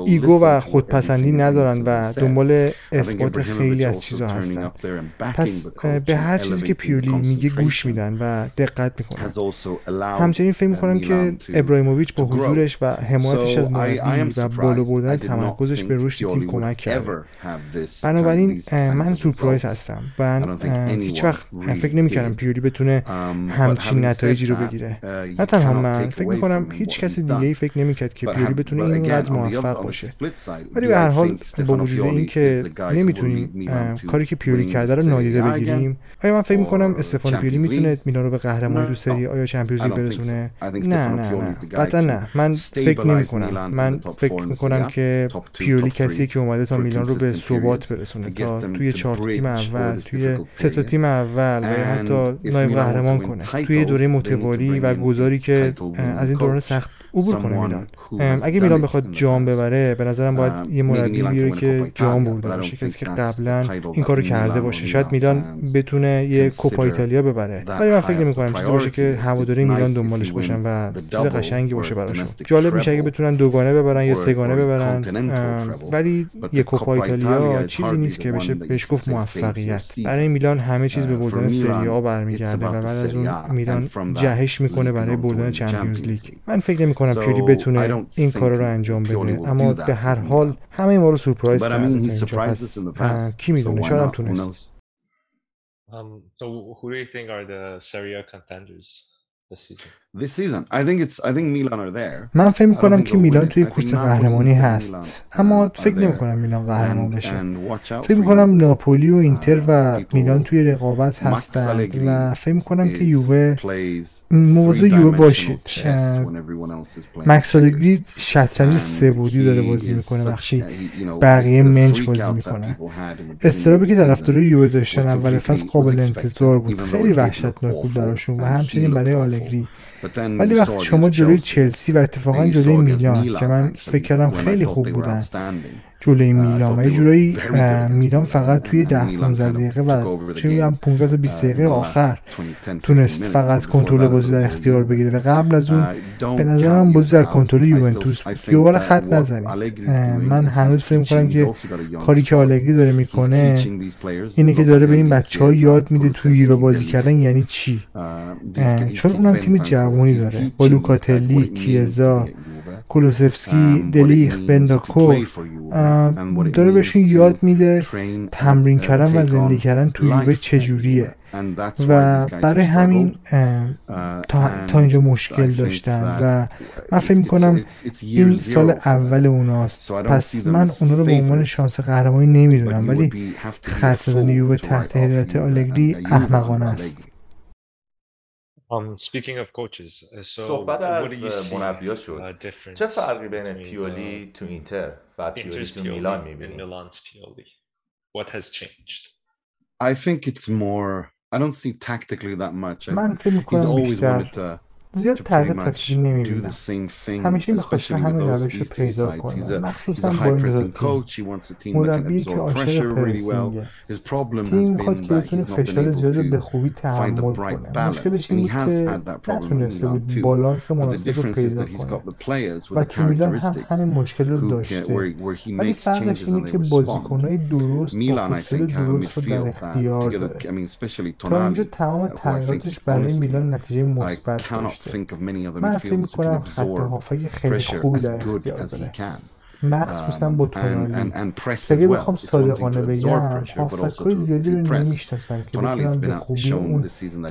ego و خودپسندی ندارن و دنبال اثبات خیلی از چیزا هستن. پس به هر چیزی که پیولی میگه گوش میدن و دقت می‌کنن. همچنین فکر می‌کنم که ابراهیموویچ با حضورش و حمایتش از مربی و بالا بردن تمرکزش به رشد تیم کمک کرده. بنابراین من سورپرایز هستم من هیچ وقت فکر نمی‌کردم پیولی بتونه همچین نتایجی رو بگیره. نه تنها من فکر می‌کنم هیچ کس دیگه ای فکر نمی‌کرد که پیولی بتونه اینقدر موفق باشه. ولی به هر حال با وجود اینکه نمی‌تونیم کاری که پیولی کرده رو نادیده بگیریم. آیا من فکر می‌کنم استفان پیولی می‌تونه میلان رو به قهرمانی تو سری آیا چمپیونز لیگ برسونه؟ نه نه. نه قطعا نه. من فکر نمی‌کنم. من فکر می‌کنم که پیولی کسی که اومده تا میلان رو به ثبات برسونه تا توی چهار تیم اول توی سه تا تیم اول و حتی نایب قهرمان کنه. توی دوره متوالی و گذاری که از این دوران سخت عبور کنه میلان. اگه میلان بخواد جام ببره به نظرم باید یه مربی بیاره که جام برده باشه. کسی که قبلا این کارو کرده باشه. شاید میلان بتونه یه کوپا ایتالیا ببره. ولی من فکر نمی کنم چیزی باشه که هواداری میلان دنبالش باشن و چیز قشنگی باشه براشون جالب میشه اگه بتونن دوگانه ببرن یا سگانه ببرن. ولی یه کوپا ایتالیا چیزی نیست که بشه بهش گفت موفقیت برای میلان همه چیز به بردن سری آ برمیگرده و بعد از اون میلان جهش می‌کنه برای بردن چمپیونز لیگ من فکر نمی کنم پیولی بتونه این کار رو انجام بده. اما به هر حال همه ما رو سورپرایز کرده کی می‌دونه؟ شاید هم تونست. Um, so who do you think are the Serie A contenders this season? This season, I think it's I think Milan are there. من فکر می‌کنم که میلان توی کورس قهرمانی هست. اما فکر نمی‌کنم میلان قهرمان بشه. فکر می‌کنم ناپولی و اینتر و میلان توی رقابت هستند و فکر می‌کنم که یووه موضوع یووه باشید. مکس آلگری شطرنج سبودی داره بازی می‌کنه وقتی بقیه منچ بازی می‌کنه. استرابی که طرفدارای یووه داشتن اول فصل قابل انتظار بود. خیلی وحشتناک بود براشون و همچنین برای آلگری. ولی وقتی شما جلوی چلسی و اتفاقا جلوی میلان که من فکر کردم خیلی خوب بودن. جلوی میلان و یه جورایی میلان فقط توی ده 15 دقیقه و چه میگم 15 تا 20 دقیقه آخر تونست فقط کنترل بازی در اختیار بگیره. و قبل از اون به نظرم بازی در کنترل یوونتوس بود یووه خط نزنید. من هنوز فکر می‌کنم که کاری که آلگری داره می‌کنه اینه که داره به این بچه ها یاد میده توی یووه بازی کردن یعنی چی؟ چون اونم تیم جوانی داره. با لوکاتلی کیزا. کولوسفسکی دلیخ بنداکو داره بهشون یاد میده تمرین کردن و زندگی کردن توی یووه چجوریه. و برای همین تا, تا اینجا مشکل داشتن و من فکر می‌کنم این سال اول اوناست. پس من اونا رو به عنوان شانس قهرمانی نمی‌دونم ولی خط زدن یووه تحت هدایت آلگری احمقانه است. Um, speaking of coaches, so صحبت از مربیا شد چه فرقی بین پیولی تو اینتر و پیولی تو میلان میبینی؟ What has changed? I think it's more I don't see tactically that much. من فکر میکنم بیشتر زیاد تغییر تاکتیکی نمی‌بینم. همیشه می‌خواسته همین روش رو پیدا کنه. مخصوصا با این تیم. مربی که عاشق پرسینگه تیم می‌خواد که بتونه فشار زیاد رو به خوبی تحمل کنه. مشکلش این بود که نتونسته بود بالانس مناسب رو پیدا کنه. و تو میلان هم همین مشکل رو داشته. ولی فرقش اینه که بازیکنهای درست با حوصله درست رو در اختیار داره. تا اینجا تمام تغییراتش برای میلان نتیجه مثبت داشته من فکر می‌کنم خط هافک خیلی خوبی در اختیار داره. مخصوصا با تونالی اگه بخوام صادقانه بگم هافک های زیادی رو نمی‌شناسم که بتونن به خوبی اون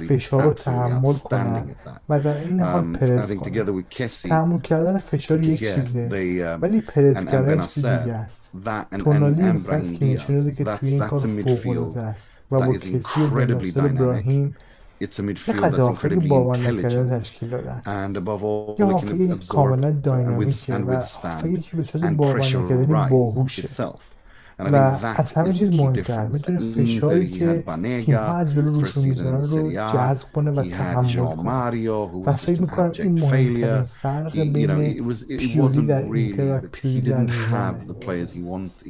فشار رو تحمل کنن و در این حال پرس کنن تحمل کردن فشار یک چیزه ولی پرس کردن چیز دیگه است. تونالی این فصل که نشون که توی این کار فوق‌العاده است. و با کسی و ناصر ابراهیم چقدر هافک باور نکرده تشکیل دادن یه هافک کاملا داینامیکه و هافکی که به صورت باور نکردنی باهوشه و از همه چیز مهمتر می‌تونه فشاری که تیم ها از جلو روشون می‌ذارن رو جذب کنه و تحمل کنه. و فکر می‌کنم این مهمترین فرق بین پیولی در اینتر و پیولی در میلانه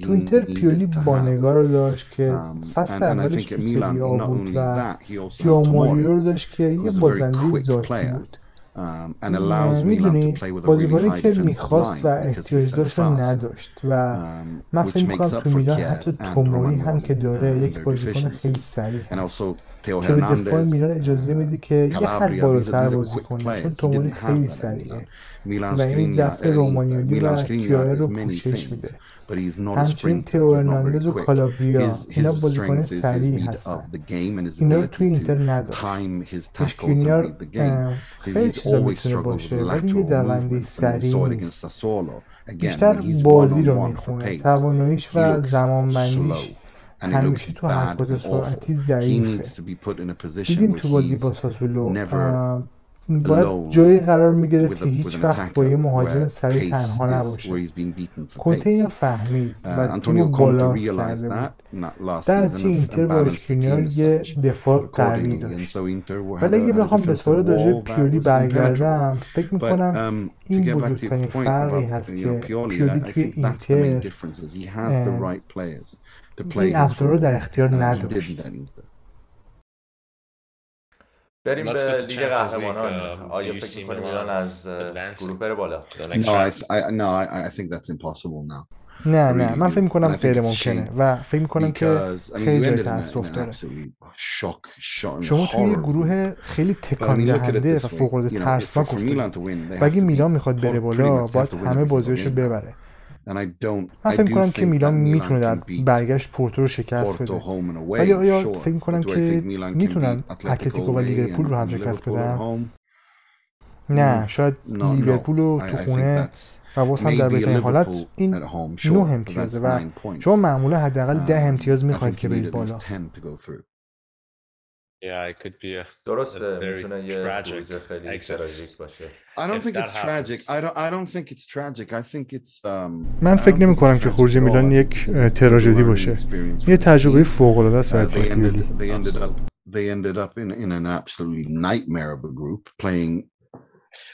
تو اینتر پیولی بانگا رو داشت که um, فصل اولش تو سری بود و جاماریو رو داشت که یه بازنده ذاتی بود. می‌دونی بازیکنی که می‌خواست و احتیاج داشت نداشت و من فکر می‌کنم تو میلان حتی توموری هم که داره یک بازیکن خیلی سریع هست. که به دفاع میلان اجازه میده که یه خط بالاتر بازی کنه چون توموری خیلی سریعه. و این ضعف رومانیولی و کیاره رو پوشش میده. همچنین تئو ارناندز و کالابریا اینا بازیکن سریعی هستن. اینا رو توی اینتر نداشت. اشکینیار خیلی چیزا می‌تونه باشه. ولی یه دونده سریع نیست. بیشتر بازی رو می‌خونه. تواناییش و زمانبندیش همیشه تو حرکات سرعتی ضعیفه. دیدیم تو بازی با ساسولو باید جایی قرار می‌گرفت که هیچ وقت با یه مهاجم سریع تنها نباشه. کنته اینو فهمید؟ و تیم بالانس کرده بود. در تیم اینتر با یه دفاع قوی داشت. ولی اگه بخوام به سوال راجع پیولی برگردم فکر می‌کنم um, این بزرگترین فرقی هست که پیولی توی اینتر این افزار رو در اختیار uh, نداشت. بریم به لیگ قهرمانان. uh, آیا فکر می‌کنی میلان از گروه بره بالا؟ no I, think that's impossible now. نه نه من فکر می‌کنم غیر ممکنه و فکر می‌کنم که خیلی جای تاسف داره. شما توی یه گروه خیلی تکان دهنده و فوق العاده ترسناک و اگه میلان می‌خواد بره بالا باید همه بازیاشو ببره. من فکر کنم که میلان می‌تونه در برگشت پورتو رو شکست بده. ولی آیا فکر می‌کنم که می‌تونن اتلتیکو و لیورپول رو هم شکست بدن نه شاید لیورپول رو تو خونه و باز هم در بهترین حالت این نه امتیازه و شما معمولا حداقل ده um, امتیاز می‌خواید که برید بالا. Yeah, it could be a, درسته می‌تونه یه خروج خیلی تراژیک باشه. I don't think it's tragic. I don't I don't think it's tragic. I think it's um من فکر نمی کنم که خروج میلان یک تراژدی باشه. یه تجربه فوق العاده است برای They ended up they ended up in in an absolutely nightmare of a group playing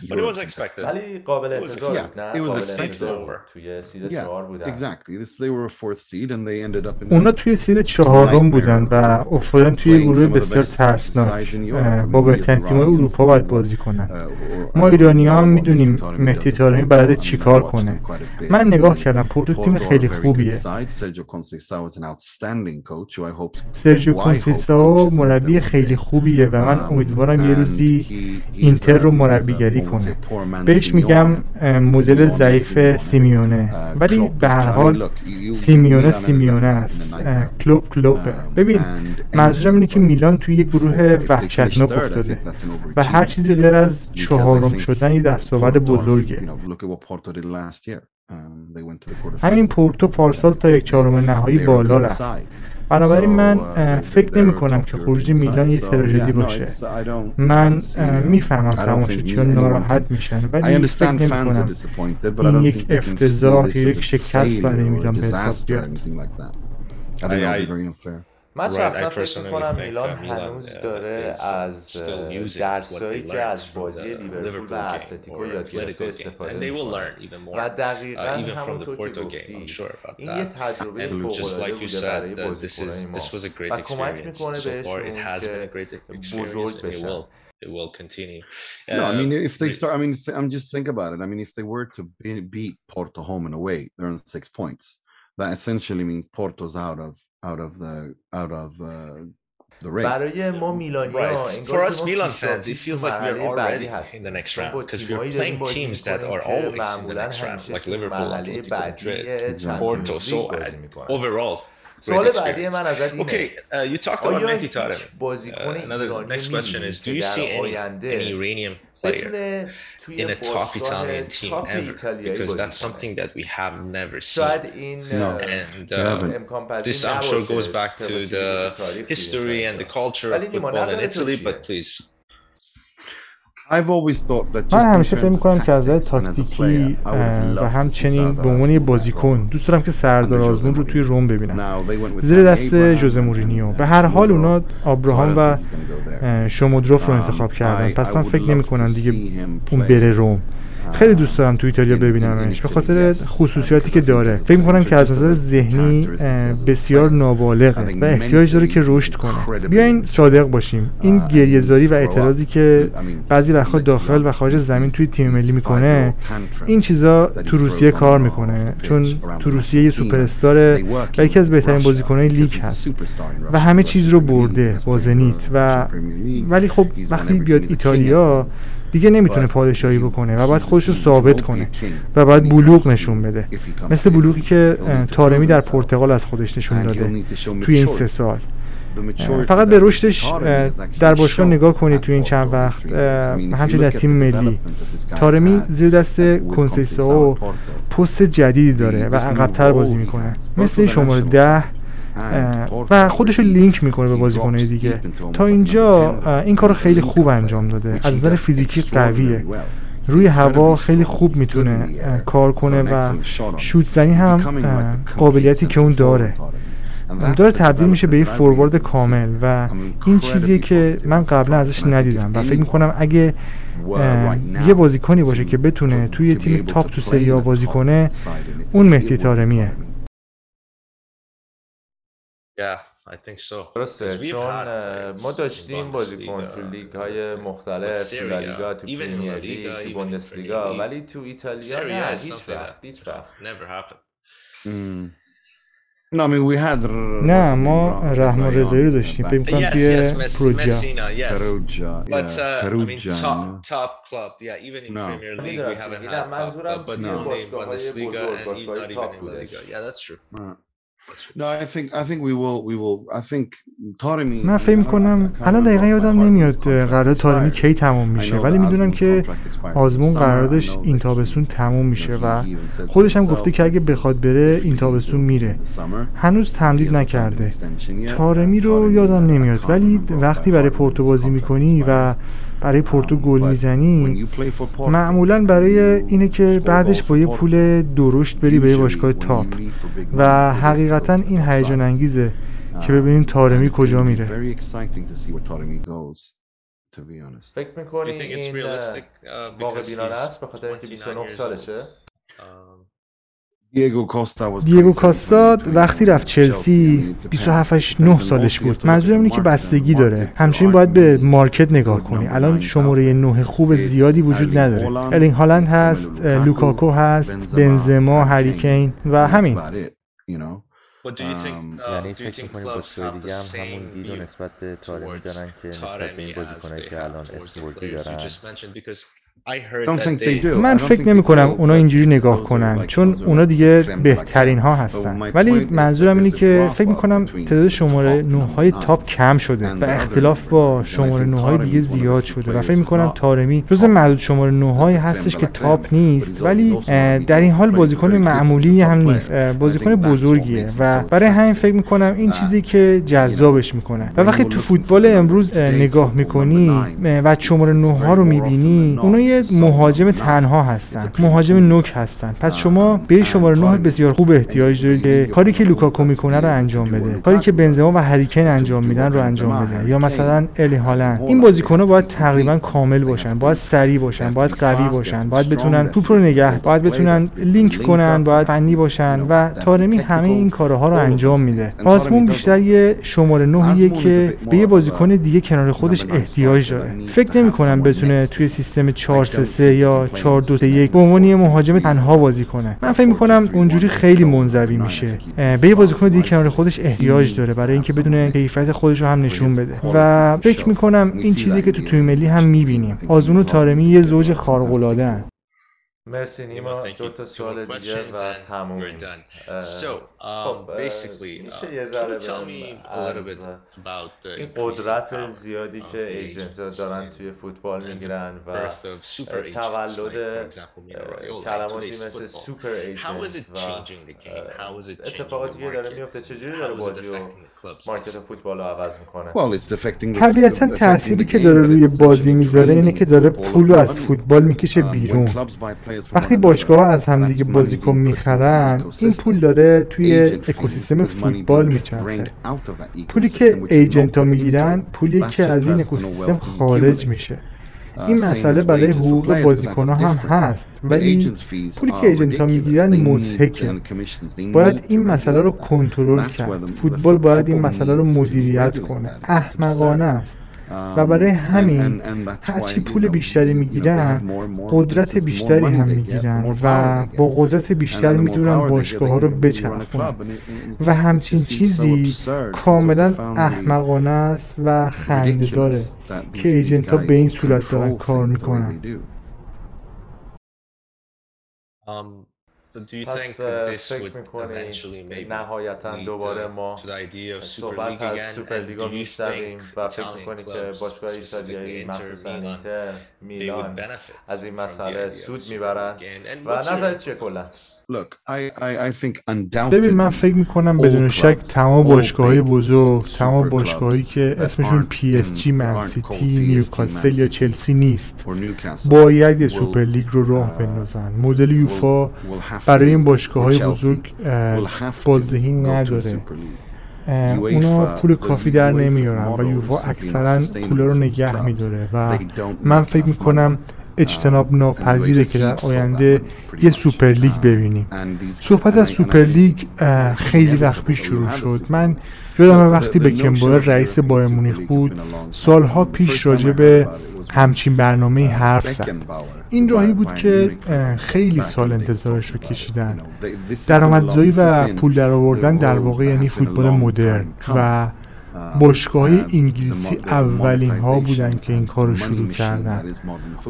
But it was expected. ولی قابل انتظار بود نه؟ It was expected. توی سید چهار بودن. Exactly. This, they were a fourth seed and they ended up in اونا توی سید چهارم بودن و افتادن توی گروه بسیار ترسناک. با بهترین تیم‌های اروپا باید بازی کنن. ما ایرانی هم می‌دونیم مهدی طارمی بلد چیکار کنه. من نگاه کردم پورتو تیم خیلی خوبیه. سرجیو کونسیساو مربی خیلی خوبیه و من امیدوارم یه روزی اینتر رو مربیگری کنه. بهش میگم مدل ضعیف سیمیونه. ولی به هر حال سیمیونه سیمیونه است. کلوب کلوبه ببین منظورم اینه که میلان توی یه گروه وحشتناک افتاده. و هر چیزی غیر از چهارم شدن یه دستاورد بزرگه. همین پورتو پارسال تا یک چهارم نهایی بالا رفت. بنابراین من فکر نمی کنم که خروج میلان یه تراژدی باشه. من می‌فهمم تماشاچیان ناراحت میشن ولی فکر نمی کنم این یک افتضاح یک شکست برای میلان به حساب بیاد. من شخصا فکر می‌کنم میلان هنوز داره از درسایی که از بازی لیورپول و اتلتیکو یاد گرفته استفاده می‌کنه و دقیقا همونطور که گفتی این یه تجربه فوقالعاده بوده برای بازیکنهای ما و کمک می‌کنه بهشون که بزرگ بشن it will continue. Uh, no, I mean, if they start, I mean, I'm just think about it. I mean, if they were to be, beat Porto home and away, they're on six points. That essentially means Porto's out of out of the out of uh, the race. برای ما میلانی right. For us Milan fans, it feels like we're already in the next round because we're playing teams that are always in the next round, like Liverpool, Atletico Madrid, Porto. So uh, overall, سوال بعدی من ازت اینه okay, uh, you talked about Mehdi Taremi. Uh, another next question is do you see any, any Iranian player in a top Italian team ever because that's something that we have never seen no. and uh, this I'm sure goes back to the history and the culture of football in Italy but please من همیشه فکر می‌کنم که از نظر تاکتیکی و همچنین به عنوان یه بازیکن دوست دارم که سردار آزمون رو توی روم ببینم. زیر دست جوزه مورینیو. به هر حال اونا آبراهام و شومودروف رو انتخاب کردن. پس من فکر نمی کنم دیگه اون بره روم. خیلی دوست دارم تو ایتالیا ببینمش به خاطر خصوصیاتی که داره. فکر می‌کنم که از نظر ذهنی بسیار نابالغه. و احتیاج داره که رشد کنه. بیاین صادق باشیم. این گریهزاری و اعتراضی که بعضی وقتا داخل و خارج زمین توی تیم ملی می‌کنه. این چیزا تو روسیه کار می‌کنه. چون تو روسیه یه سوپر استاره و یکی از بهترین بازیکنهای لیگ هست. و همه چیز رو برده با زنیت. و ولی خب وقتی بیاد ایتالیا دیگه نمی‌تونه پادشاهی بکنه و باید خودش رو ثابت کنه و باید بلوغ نشون بده. مثل بلوغی که تارمی در پرتغال از خودش نشون داده. توی این سه سال. فقط به رشدش در باشگاه نگاه کنید توی این چند وقت. همچنین در تیم ملی. تارمی زیر دست کنسیساو پست جدیدی داره و عقبتر بازی می‌کنه. مثل شماره ده و خودش رو لینک می‌کنه به بازیکنهای دیگه. تا اینجا این کار خیلی خوب انجام داده. از نظر فیزیکی قویه. روی هوا خیلی خوب می‌تونه کار کنه و شوت زنی هم قابلیتی که اون داره. داره تبدیل میشه به یه فوروارد کامل و این چیزیه که من قبلا ازش ندیدم و فکر می‌کنم اگه یه بازیکنی باشه که بتونه توی تیم تاپ تو سری بازی کنه اون مهدی تارمیه I think so. درسته چون ما داشتیم بازیکن تو لیگ های مختلف تو لالیگا تو پریمیر لیگ تو بوندسلیگا ولی تو ایتالیا نه هیچ وقت هیچ وقت. نه ما رحمان رضایی رو داشتیم فکر می‌کنم توی پروجا پروجا منظورم توی باشگاه‌های بزرگ باشگاه‌های تاپ بودش من فکر می‌کنم الان دقیقا یادم نمیاد قرار تارمی کی تموم میشه ولی می‌دونم که آزمون قراردادش این تابستون تموم میشه و خودش هم گفته که اگه بخواد بره این تابستون میره. هنوز تمدید نکرده. تارمی رو یادم نمیاد ولی وقتی برای پورتو بازی می‌کنی و برای پورتو گل می‌زنی معمولا برای اینه که بعدش با یه پول درشت بری به یه باشگاه تاپ. و حقیقتا این هیجان انگیزه که ببینیم تارمی کجا میره. فکر می‌کنی این واقع بینانه است؟ به خاطر اینکه 29 سالشه؟ دیگو کاستا دیگو کاستا وقتی رفت چلسی 27 9 سالش بود. منظورم اینه که بستگی داره. همچنین باید به market نگاه کنی. الان شماره 9 خوب زیادی وجود نداره. ارلینگ هالند هست لوکاکو هست بنزما هری کین و همین. یعنی فکر می‌کنی باشگاه دیگه هم همون دید و نسبت به تارمی دارن که نسبت به این بازیکنایی که الان اسم دارن؟ من فکر نمی کنم اونا اینجوری نگاه کنن چون اونا دیگه بهترین ها هستن. ولی منظورم اینه که فکر می کنم تعداد شماره 9 های تاپ کم شده. و اختلاف با شماره 9 های دیگه زیاد شده. و فکر می کنم تارمی جز معدود شماره 9 های هستش که تاپ نیست. ولی در این حال بازیکن معمولی هم نیست. بازیکن بزرگیه و برای همین فکر می کنم این چیزی که جذابش می‌کنه. و وقتی تو فوتبال امروز نگاه می‌کنی و شماره 9 ها رو می‌بینی اونا مهاجم تنها هستن مهاجم نوک هستن. پس شما به شماره 9 بسیار خوب احتیاج دارید که کاری که لوکاکو می‌کنه رو انجام بده. کاری که بنزما و هریکن انجام میدن رو انجام بده. یا مثلا الی هالند. این بازیکن‌ها باید تقریبا کامل باشن باید سریع باشن باید قوی باشن باید بتونن توپ رو نگه باید بتونن لینک کنن باید فنی باشن و تارمی همه این کارها رو انجام میده. آزمون بیشتر یه شماره 9 که به یه بازیکن دیگه کنار خودش احتیاج داره. فکر نمی کنم بتونه توی سیستم 4 3 3 یا 4 2 3 1 به عنوان یه مهاجم تنها بازی کنه. من فکر می‌کنم اونجوری خیلی منزوی میشه. به یه بازیکن دیگه کنار خودش احتیاج داره برای اینکه بدون کیفیت خودش رو هم نشون بده. و فکر می‌کنم این چیزی که تو توی ملی هم می‌بینیم. آزمون و تارمی یه زوج خارق العاده مرسی نیما. دو تا سوال دیگه و تمومیم. خب میشه یه ذره از این قدرت زیادی که ایجنت ها دارن توی فوتبال می‌گیرن و تولد کلماتی مثل سوپر ایجنت و اتفاقاتی که داره میفته چجوری داره بازی و مارکت فوتبال رو عوض می‌کنه؟ طبیعتا تأثیری که داره روی بازی می‌ذاره اینه که داره پول رو از فوتبال می‌کشه بیرون. وقتی باشگاه ها از همدیگه بازیکن می‌خرن این پول داره توی اکوسیستم فوتبال میچرخه. پولی که ایجنت ها می‌گیرن پولی که از این اکوسیستم خارج میشه. این مسئله برای حقوق بازیکن ها هم هست ولی پولی که ایجنت ها می‌گیرن مزهکه باید این مسئله رو کنترل کرد. فوتبال باید این مسئله رو مدیریت کنه. احمقانه است. و برای همین هرچی پول بیشتری می‌گیرن قدرت بیشتری هم می‌گیرن و با قدرت بیشتری می‌تونن باشگاه ها رو بچرخونن. و همچین چیزی کاملا احمقانه است و خنده داره که ایجنت ها به این صورت دارن کار می‌کنن. پس فکر می‌کنی نهایتا دوباره ما صحبت از سوپرلیگا میشنویم و فکر می‌کنی که باشگاه ایتالیایی مخصوصا اینتر میلان از این مسئله سود می‌برن و نظرت چیه کلا؟ ببین من فکر می‌کنم بدون شک تمام باشگاه های بزرگ تمام باشگاهایی که اسمشون PSG من سیتی نیوکاسل یا چلسی نیست. باید یه سوپر لیگ رو راه بندازن. مدل یوفا برای این باشگاه های بزرگ بازدهی نداره. اونا پول کافی در نمیارن و یوفا اکثرا پول رو نگه میداره و من فکر می‌کنم اجتناب ناپذیره که در آینده یه سوپر لیگ ببینیم. صحبت از سوپر لیگ خیلی وقت پیش شروع شد. من یادم وقتی بکن‌باوئر رئیس بایرن مونیخ بود سالها پیش راجع به همچین برنامه حرف زد. این راهی بود که خیلی سال انتظارش رو کشیدن. درآمدزایی و پول درآوردن در واقع یعنی فوتبال مدرن و باشگاه انگلیسی اولین ها بودن که این کار رو شروع کردن.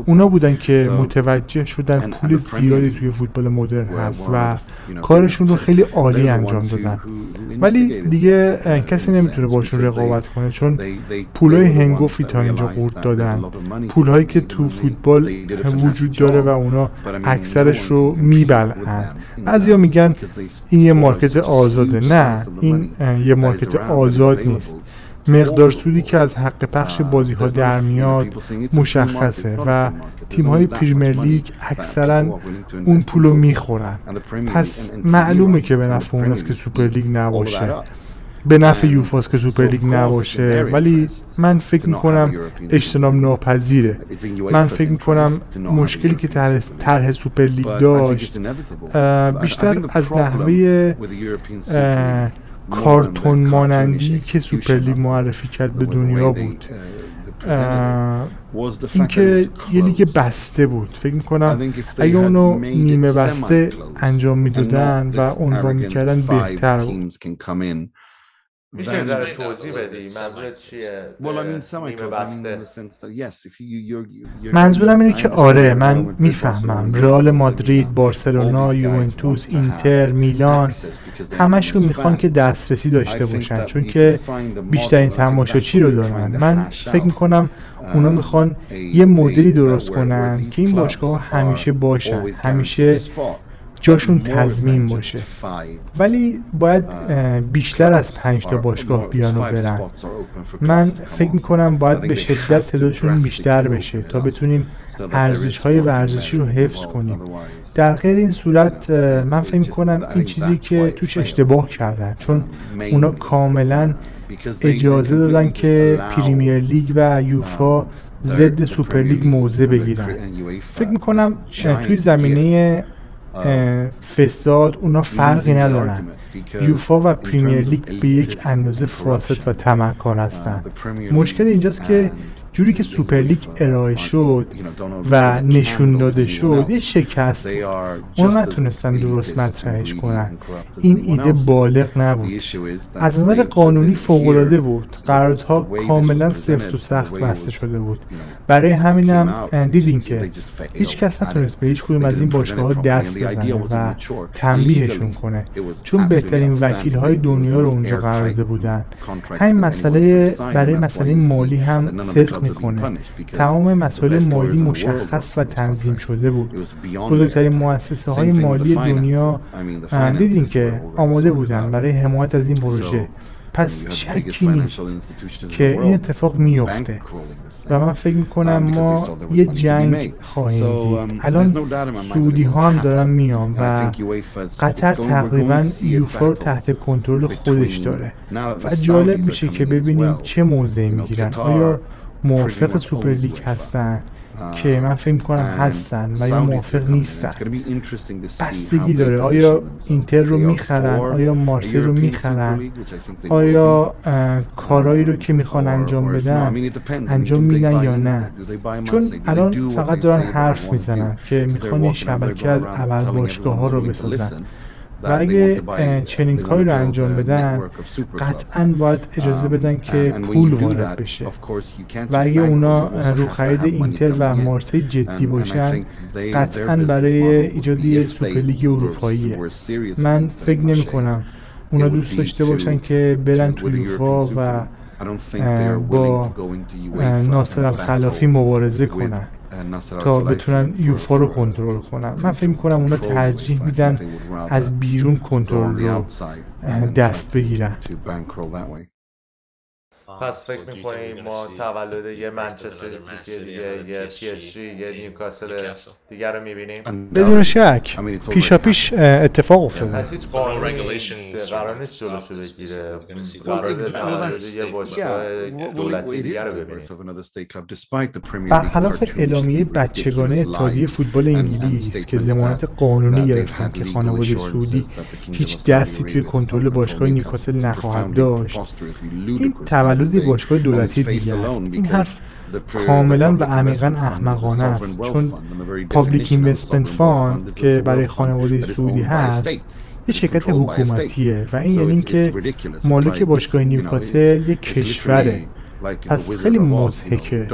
اونا بودن که متوجه شدن پول زیادی توی فوتبال مدرن هست و کارشون رو خیلی عالی انجام دادن. ولی دیگه کسی نمی‌تونه باشون رقابت کنه چون پولای هنگوفی تا اینجا قورت دادن. پولهایی که تو فوتبال وجود داره و اونا اکثرش رو میبلعن. بعضیا میگن این یه مارکت آزاده. نه این یه مارکت آزاد نیست مقدار سودی که از حق پخش بازی ها در میاد مشخصه و تیم های پریمیر لیگ اکثرا اون پولو می‌خورن. پس معلومه که به نفع اوناست که سوپر لیگ نباشه. به نفع یوفاست که سوپر لیگ نباشه. ولی من فکر می‌کنم اجتناب ناپذیره. من فکر می‌کنم مشکلی که طرح سوپر لیگ داشت بیشتر از نحوه کارتون مانندی که سوپرلیگ معرفی کرد به دنیا بود. اینکه یه لیگ بسته بود. فکر می‌کنم اگه اونو نیمه بسته انجام می‌دادن و عنوان می‌کردن بهتر بود. توضیح بدی؟ منظورت چیه؟ منظورم اینه که آره من می‌فهمم. رئال مادرید بارسلونا یوونتوس اینتر میلان همشون می‌خوان که دسترسی داشته باشن. چون که بیشترین تماشاچی رو دارن. من فکر می‌کنم اونا می‌خوان یه مدلی درست کنن که این باشگاه همیشه باشن همیشه جاشون تضمین باشه. ولی باید بیشتر از پنج تا باشگاه بیان و برن. من فکر می‌کنم باید به شدت تعدادشون بیشتر بشه تا بتونیم ارزش های ورزشی رو حفظ کنیم. در غیر این صورت من فکر می‌کنم این چیزی که توش اشتباه کردن. چون اونا کاملا اجازه دادن که پریمیر لیگ و یوفا ضد سوپر لیگ موضع بگیرن. فکر می‌کنم توی زمینه فساد اونا فرقی ندارن. یوفا و پریمیر لیگ به یک اندازه فاسد و متعفن هستن. مشکل اینجاست که جوری که سوپرلیگ ارائه شد و نشون داده شد یه شکست اون نتونستن درست مطرحش کنن. این ایده بالغ نبود. از نظر قانونی فوقالعاده بود. قراردادها کاملا سفت و سخت بسته شده بود. برای همینم دیدیم که هیچ کس نتونست به هیچ کدوم از این باشگاه دست بزنه و تنبیهشون کنه. چون بهترین وکیل های دنیا رو اونجا قرار داده بودن. همین مسئله برای مسئله مالی هم صدق می‌کنه. تمام مسائل مالی مشخص و تنظیم شده بود. بزرگترین مؤسسه های مالی دنیا دیدین که آماده بودن برای حمایت از این پروژه. پس شکی نیست که این اتفاق میفته و من فکر می‌کنم ما یه جنگ خواهیم دید. الان سعودی ها هم دارن میان و قطر تقریبا یوفا رو تحت کنترل خودش داره. و جالب میشه که ببینیم چه موضعی می‌گیرن. آیا موافق سوپرلیگ هستن که من فکر کنم هستن و یا موافق نیستن. بستگی داره. آیا اینتر رو می‌خرن؟ آیا مارسی رو می‌خرن؟ آیا کارایی رو که می‌خوان انجام بدن انجام میدن یا نه؟ چون الان فقط دارن حرف می‌زنن که می‌خوان شبکه از اول باشگاه ها رو بسازن. و اگه چنین کاری رو انجام بدن قطعا باید اجازه بدن که پول وارد بشه. و اگه اونا روی خرید اینتر و مارسی جدی باشن قطعا برای ایجاد سوپرلیگ اروپاییه. من فکر نمی کنم اونا دوست داشته باشن که برن تو یوفا و با ناصر الخلافی مبارزه کنن. تا بتونن یوفا رو کنترل کنن. من فکر می‌کنم اونا ترجیح میدن از بیرون کنترل رو دست بگیرن. پس فکر می‌کنیم ما تولد یه منچستر سیتی دیگه یه پی اس جی یه نیوکاسل دیگر رو می‌بینیم. بدون شک. پیشا پیش اتفاق افتاده. پس هیچ قانونی قرار نیست جلوش رو بگیره قرار تولد یه باشگاه دولتی دیگر رو ببینیم. برخلاف اعلامیه بچگانه اتحادیه فوتبال انگلیس که ضمانت قانونی گرفتن که خانواده سعودی هیچ دستی توی کنترل باشگاه نیوکاسل نخواهد داشت. این تولد باشگاه دولتی دیگه است. این حرف کاملا و عمیقا احمقانه است. چون Public Investment Fund که برای خانواده سعودی هست یه شرکت حکومتیه و این یعنی که مالک باشگاه نیوکاسل یک کشوره پس خیلی مضحکه.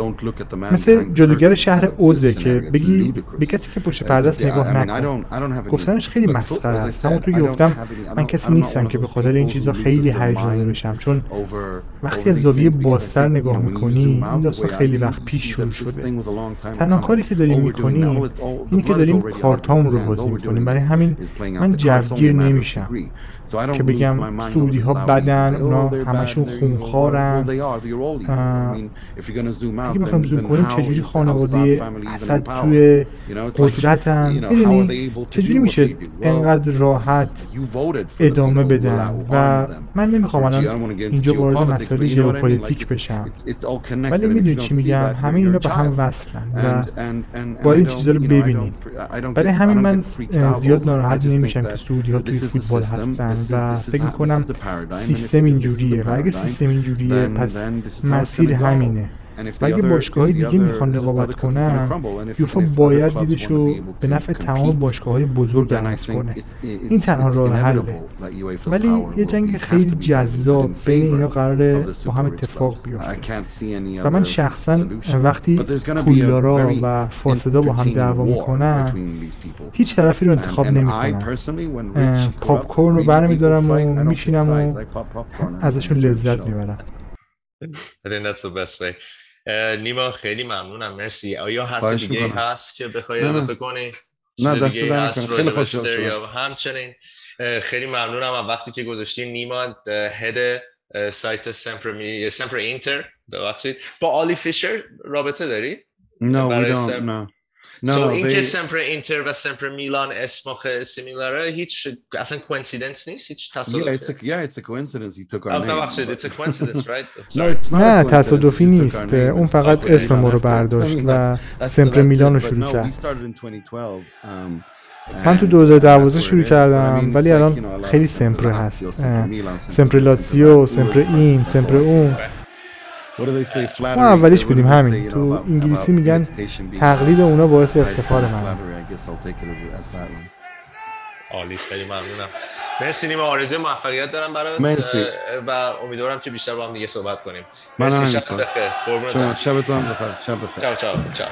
مثل جادوگر شهر ازه که بگی به کسی که پشت پرده است نگاه نکن. گفتنش خیلی مسخره است. همونطور که گفتم من کسی نیستم که به خاطر این چیزا خیلی هیجان بشم. چون وقتی از زاویه بازتر نگاه می‌کنی این داستان خیلی وقت پیش شروع شده. تنها کاری که داریم می‌کنیم اینه که داریم کارتامون رو بازی می‌کنیم. برای همین من جوگیر نمیشم. که بگم سعودی ها بدن اونا همشون خونخوارن. اگه بخوایم زوم کنیم چجوری خانواده اسد توی قدرتن؟ می‌دونی چجوری میشه انقدر راحت ادامه بدن و من نمی‌خوام الان اینجا وارد مسائل ژئوپلیتیک بشم. ولی می‌دونی چی میگم؟ همه اینا به هم وصلن و باید این چیزا رو ببینید برای همین من زیاد ناراحت نمیشم که سعودی ها توی فوتبال هستن و فکر می‌کنم سیستم اینجوریه. و اگه سیستم اینجوریه پس مسیر همینه. و اگه باشگاه های دیگه می‌خوان رقابت کنن یوفا باید دیدشو به نفع تمام باشگاه های بزرگ درست کنه. این تنها راه حله. ولی یه جنگ خیلی جذاب بین اینا قراره با هم اتفاق بیفته. و من شخصا وقتی پولدارا و فاسدا با هم دعوا می‌کنن هیچ طرفی رو انتخاب نمی‌کنم پاپ کورن رو برمیدارم و میشینم و ازشون لذت می‌برم. I think that's the best way. نیما خیلی ممنونم. مرسی. آیا حرف دیگه هست که بخوای اضافه کنی؟ نه دست هست خیلی خوش همچنین خیلی ممنونم از وقتی که گذاشتی نیما هد سایت سمپر سمپر اینتر. ببخشید. با آلی فیشر رابطه داری؟ نه نه. نه so اینکه سمپر اینتر و سمپر میلان اسم similar ه هیچ اصلا coincidence نیست؟ هیچ تصادف yeah, it's a, yeah, it's a coincidence he took our name. it's a coincidence, right? no, it's not نه تصادفی نیست اون فقط اسم ما رو برداشت و سمپر میلان رو شروع کرد من تو 2012 شروع کردم ولی الان خیلی سمپر هست. سمپر لاتسیو سمپر این سمپر اون. ما اولیش بودیم همین. تو انگلیسی میگن تقلید اونا باعث افتخار من عالی خیلی ممنونم. مرسی نیما آرزوی موفقیت دارم برات. مرسی. و امیدوارم که بیشتر با هم دیگه صحبت کنیم. من مرسی شب. بخیر. شبتون بخیر. شب بخیر. چاو چاو چاو.